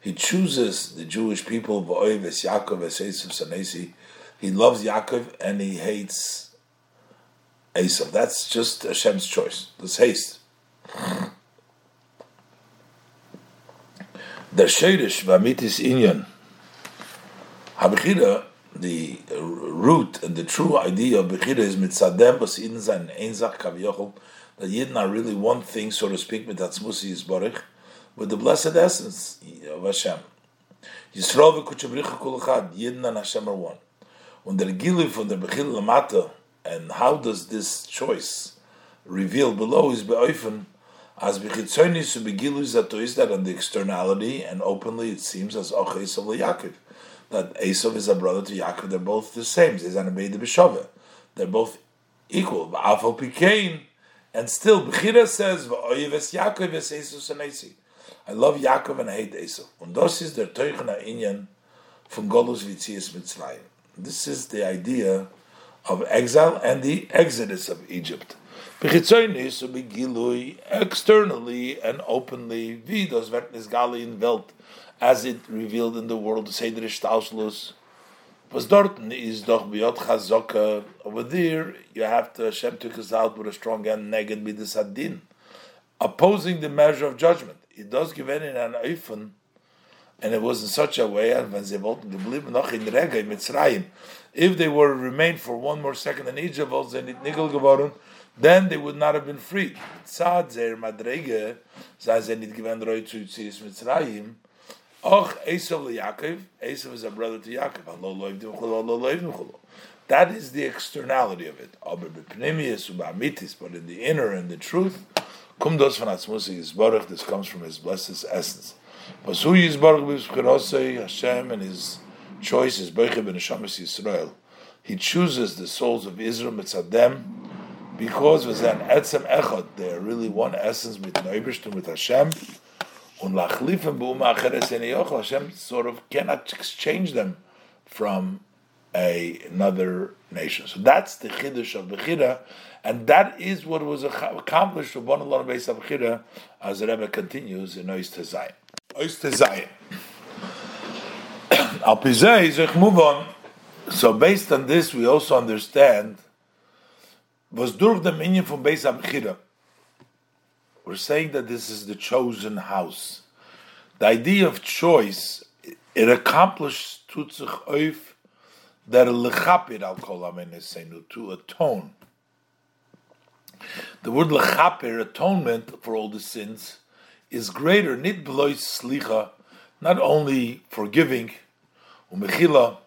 he chooses the Jewish people, V'oiv Yaakov es Esav Sanesi, he loves Yaakov and he hates Esav. That's just Hashem's choice. This haste. The Sheirish Vamitis Inyan, Habechira the root and the true idea of Bechira is mitzadem bas in sein Einzach kavyochel, that Yidden are really one thing, so to speak, mit Atzmusi Yisborich, with the blessed essence of Hashem. Yisrael v'kuchabricha kul echad, Yidden and Hashem are one. When the Gilu from the Bechil Lamata, and how does this choice reveal below is be'oifen, as bechitzoni su begilu zato is that on the externality, and openly it seems as oches of Yaakov that Esav is a brother to Yaakov. They're both the same. They're both equal. Afal Pikain, and still Bechira says Yaakov Esav I love Yaakov and I hate Esav. This is their Teuchna Inyan from Golus Vitzias. This is the idea of exile and the exodus of Egypt. Externally and openly, wie das wird in Welt as it revealed in the world, the Seder Ishtalshlus, was dorten is doch biot chazoka. Over there, you have to Hashem took us out with a strong and neged bidus adin, opposing the measure of judgment. It does give any an oifen, and it was in such a way, and when they wollten geblieben noch in Rega in Mitzrayim, if they were remained for one more second in Egypt, was they nit nigel geworden, then they would not have been freed. Tzad zer madrege, sie nit gewend roi zu Mitzrayim, Och Esav Yaakov. Esav is a brother to Yaakov. That is the externality of it. But in the inner and the truth, Kumdos van Atzmusi is Baruch. This comes from his blessed essence. Who is Baruch Hashem and his choice is Beiche ben Yisrael. He chooses the souls of Israel mitzadem because with an etzem echad, they are really one essence with Neibishtim with Hashem. Hashem sort of cannot exchange them from a, another nation. So that's the chiddush of Bechira, and that is what was accomplished one of the base of Bechira, as the Rebbe continues in Ois Tezayin. Ois Tezayin. Al Pizay, move on. So based on this, we also understand was durch the minion from Beis HaBechira. We're saying that this is the chosen house. The idea of choice, it accomplishes tutzich oif that lechapir al kol amenesenu, to atone. The word lechapir, atonement for all the sins, is greater, nit belois slicha, not only forgiving, umechila,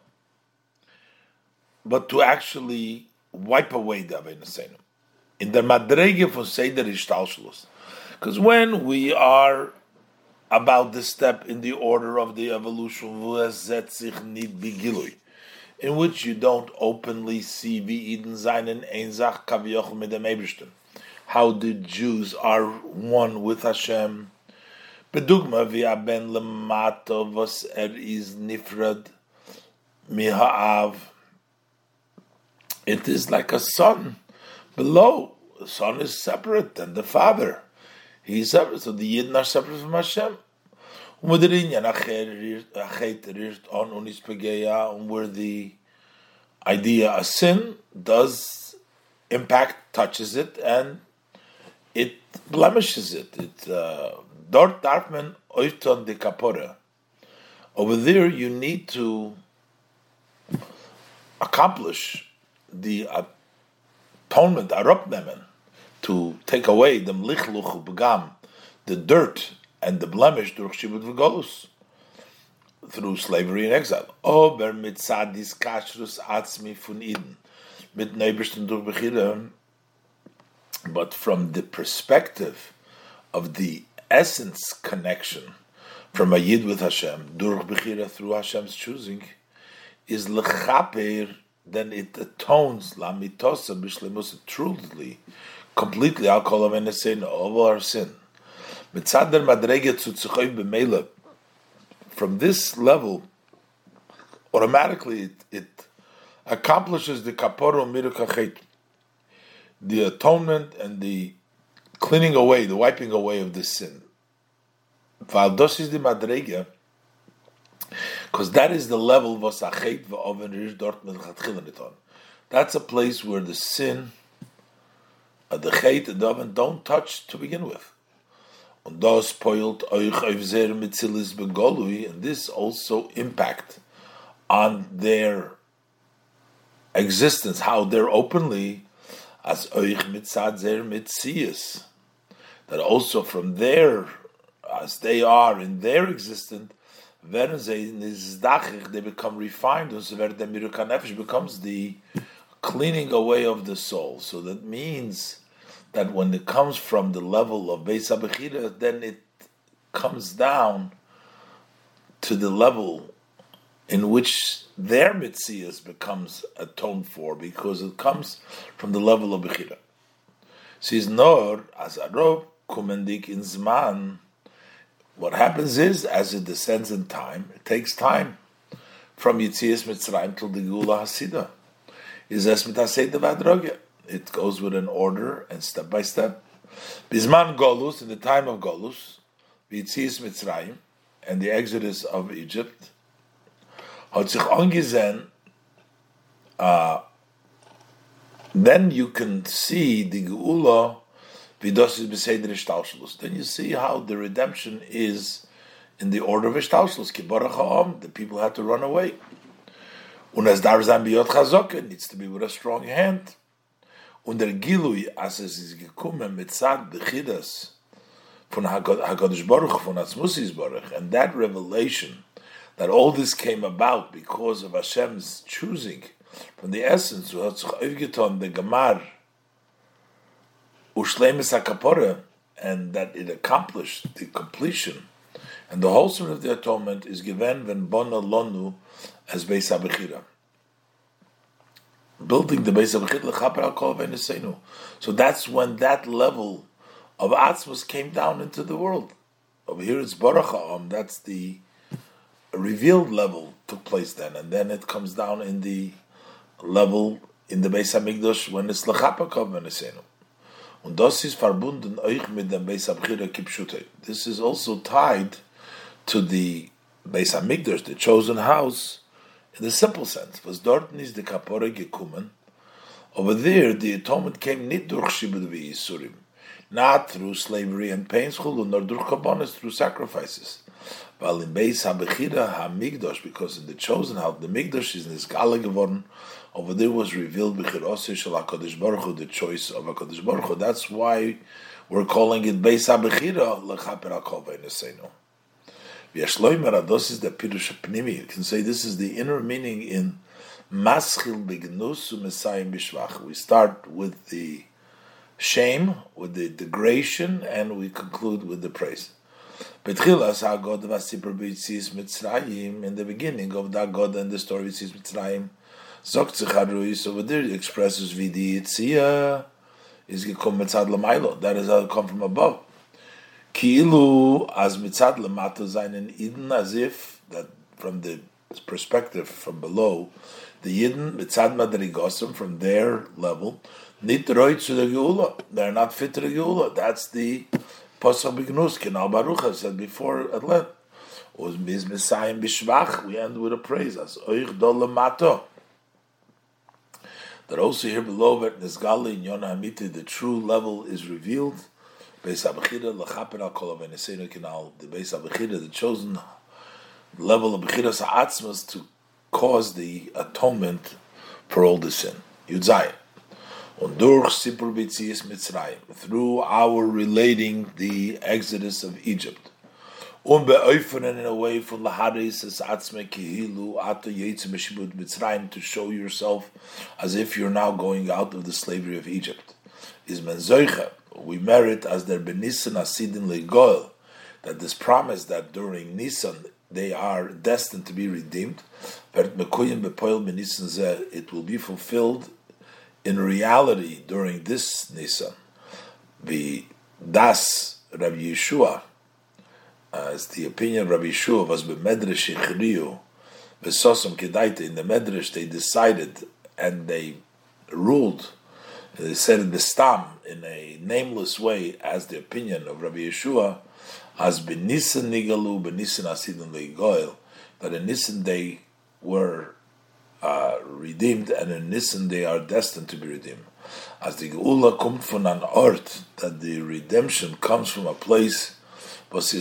but to actually wipe away the Aveinasenu. In the Madrege for Seder Ishtalshalos. Because when we are about this step in the order of the evolution, in which you don't openly see V'iden Zainen Ein Zach Kavioch how the Jews are one with Hashem. Bedugma v'aben lemato vos er is nifrad miha'av. It is like a son below. The son is separate than the father. He's separate, so the Yidden are separate from Hashem. Where the idea of sin does impact, touches it, and it blemishes it. It uh, dort de kapora. Over there, you need to accomplish the atonement, arop to take away the mlichluch begam, the dirt and the blemish durch shibud v'golus, through slavery and exile. Ober mitzad dis kashrus atzmi fun iden, mit neibersten durch bechira, but from the perspective of the essence connection from a yid with Hashem, durch bechira through Hashem's choosing, is lechaper, then it atones la mitosa bishlemus truly, completely al kol of all our sin. Madrege. From this level, automatically it, it accomplishes the kaporo mirukachet the atonement and the cleaning away, the wiping away of the sin. Because that is the level That's a place where the sin, the chait and the oven don't touch to begin with. And this also impact on their existence, how they're openly as oich mitzad zer mitzias, that also from there, as they are in their existence, they become refined, and miruka becomes the cleaning away of the soul. So that means that when it comes from the level of Beis HaBechira, then it comes down to the level in which their mitzias becomes atoned for because it comes from the level of bechira. Says nor as a rope kumendik in zman. What happens is, as it descends in time, it takes time from Yitzias Mitzrayim till the Gula Hasida. Is It goes with an order and step by step. Bisman Golus, in the time of Golus, Yitzias Mitzrayim, and the exodus of Egypt, sich angesehen, uh, then you can see the Geula, Then you see how the redemption is in the order of Ishtalshalus. Ki Baruch the people had to run away. Biyot chazok, needs to be with a strong hand. Und der Gilui, as es ist gekommen mit Zad Bechidas, von HaKadosh Baruch, von Atzmusis Baruch, and that revelation, that all this came about because of Hashem's choosing from the essence of the Gemar Ushlemis HaKapora and that it accomplished the completion and the wholesomeness of the atonement is given when Bona Lonu as Beis HaBechira. Building the Beis HaBechira So that's when that level of Atzmus came down into the world. Over here it's Baruch that's the revealed level took place then, and then it comes down in the level in the Beis Hamikdash when it's lechapa kovenesenu. Und das ist verbunden euch mit dem Kipshute. This is also tied to the Beis the chosen house, in the simple sense. Was dort is the Kapore gekommen. Over there, the atonement came nicht durch Shibud not through slavery and painful, nor durch Kabbanis, through sacrifices. Weil in Beis HaBechira HaMigdosh, because in the chosen house, the Migdosh is in this Gala geworden, over there was revealed the choice of HaKadosh Baruch Hu. That's why we're calling it Beis HaBechira Lechaper HaKol Veinesenu. V'yashloimer, this is the Pirush Pnimi. You can say this is the inner meaning in Maschil begnus u'mesayim bishvach. We start with the shame, with the degradation, and we conclude with the praise. Betchilas ha'god v'asipur b'yitzis Mitzrayim, in the beginning of that God and the story of Mitzrayim, Zok tzicharui, over there expresses v'di yitzia, is gekom mitzad l'maylo, that is how it come from above. Ki'ilu as mitzad l'mato zayin in Eden, as if, that from the perspective from below, the Yidden mitzad madrigosim, from their level, nitroit to the geula, they're not fit to the geula, that's the Pasuk Bignus, Kenal Baruch said before at length. We end with a praise as Oich Dolamato. That also here below, at Nizgali in Yonah Hamiti, the true level is revealed. Al Avenesenu Kenal, the Beis the chosen level of Bechidas Ha'atzmas to cause the atonement for all the sin. Yudzayim. Und durch Sipur Mitzrayim, through our relating the exodus of Egypt. Und beöffnen in a way from Laharis es Atzme Kihilu Ato Yetzim Meshibut Mitzrayim to show yourself as if you're now going out of the slavery of Egypt. Is men we merit as der Benissen Asidin Legoel, that this promise that during Nisan they are destined to be redeemed, it will be fulfilled in reality, during this Nisan, the Das Rabbi Yehoshua, as the opinion of Rabbi Yehoshua was b'medrash ichriyu, v'sosam kedaita, in the medrash they decided and they ruled, they said in the stam, in a nameless way, as the opinion of Rabbi Yehoshua, as b'nisan nigalu, b'nisan asidun le'goil, that in Nisan they were uh, redeemed, and in Nisan they are destined to be redeemed. As the Geula kommt von an Ort, that the redemption comes from a place, which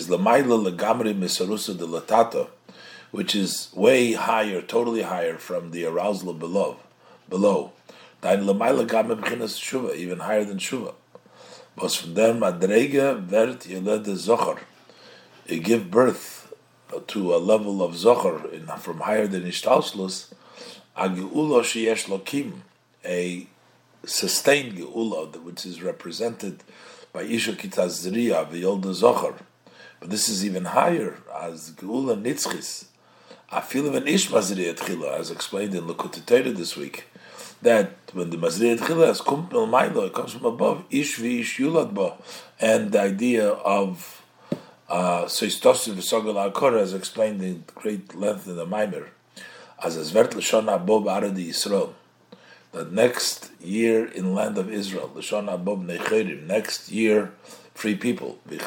is way higher, totally higher from the arousal below. Below, Shuva, even higher than Shuva. Was from there Madrege Vert Yeled Zocher. It give birth to a level of Zocher from higher than Ishtalshlus, a geula sheyesh lokim, a sustained geula, which is represented by Isha Kitazriya, V'yolda Zohar. This is even higher, as geula nitzchis. I feel of an ish mazriyat chila, as explained in Likkutei Torah this week, that when the mazriyat chila has from it comes from above, ish v'ish yulad ba, and the idea of uh, Soistosim v'sogel akora, as explained in great length in the Maimer, as wird Lashon Abob Aradi Yisrael, that next year in land of Israel, Lashon Abob Necherim, next year, free people, as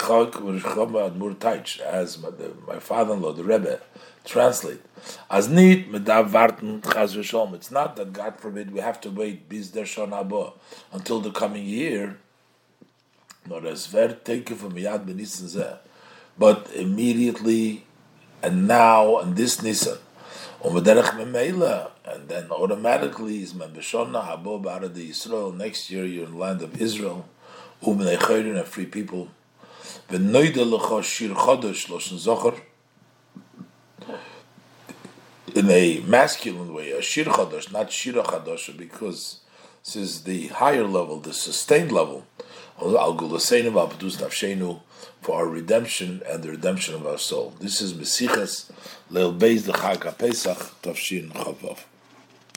my, my father-in-law, the Rebbe, translate, as nit medav v'sholom. It's not that God forbid we have to wait bis der shon until the coming year. Nor es ver take from yad benissen but immediately and now and this Nisan. And then automatically is Membeshona Habo Barad Yisrael. Next year you're in the land of Israel. Ubnei Chayrin, a free people. V'noida lecha shir chodesh loshen zocher. In a masculine way, a shir chodesh, not shira chodesh, because this is the higher level, the sustained level. For our redemption and the redemption of our soul. This is Mesiches Leil Beis the Chag Pesach Tavshin Chavav.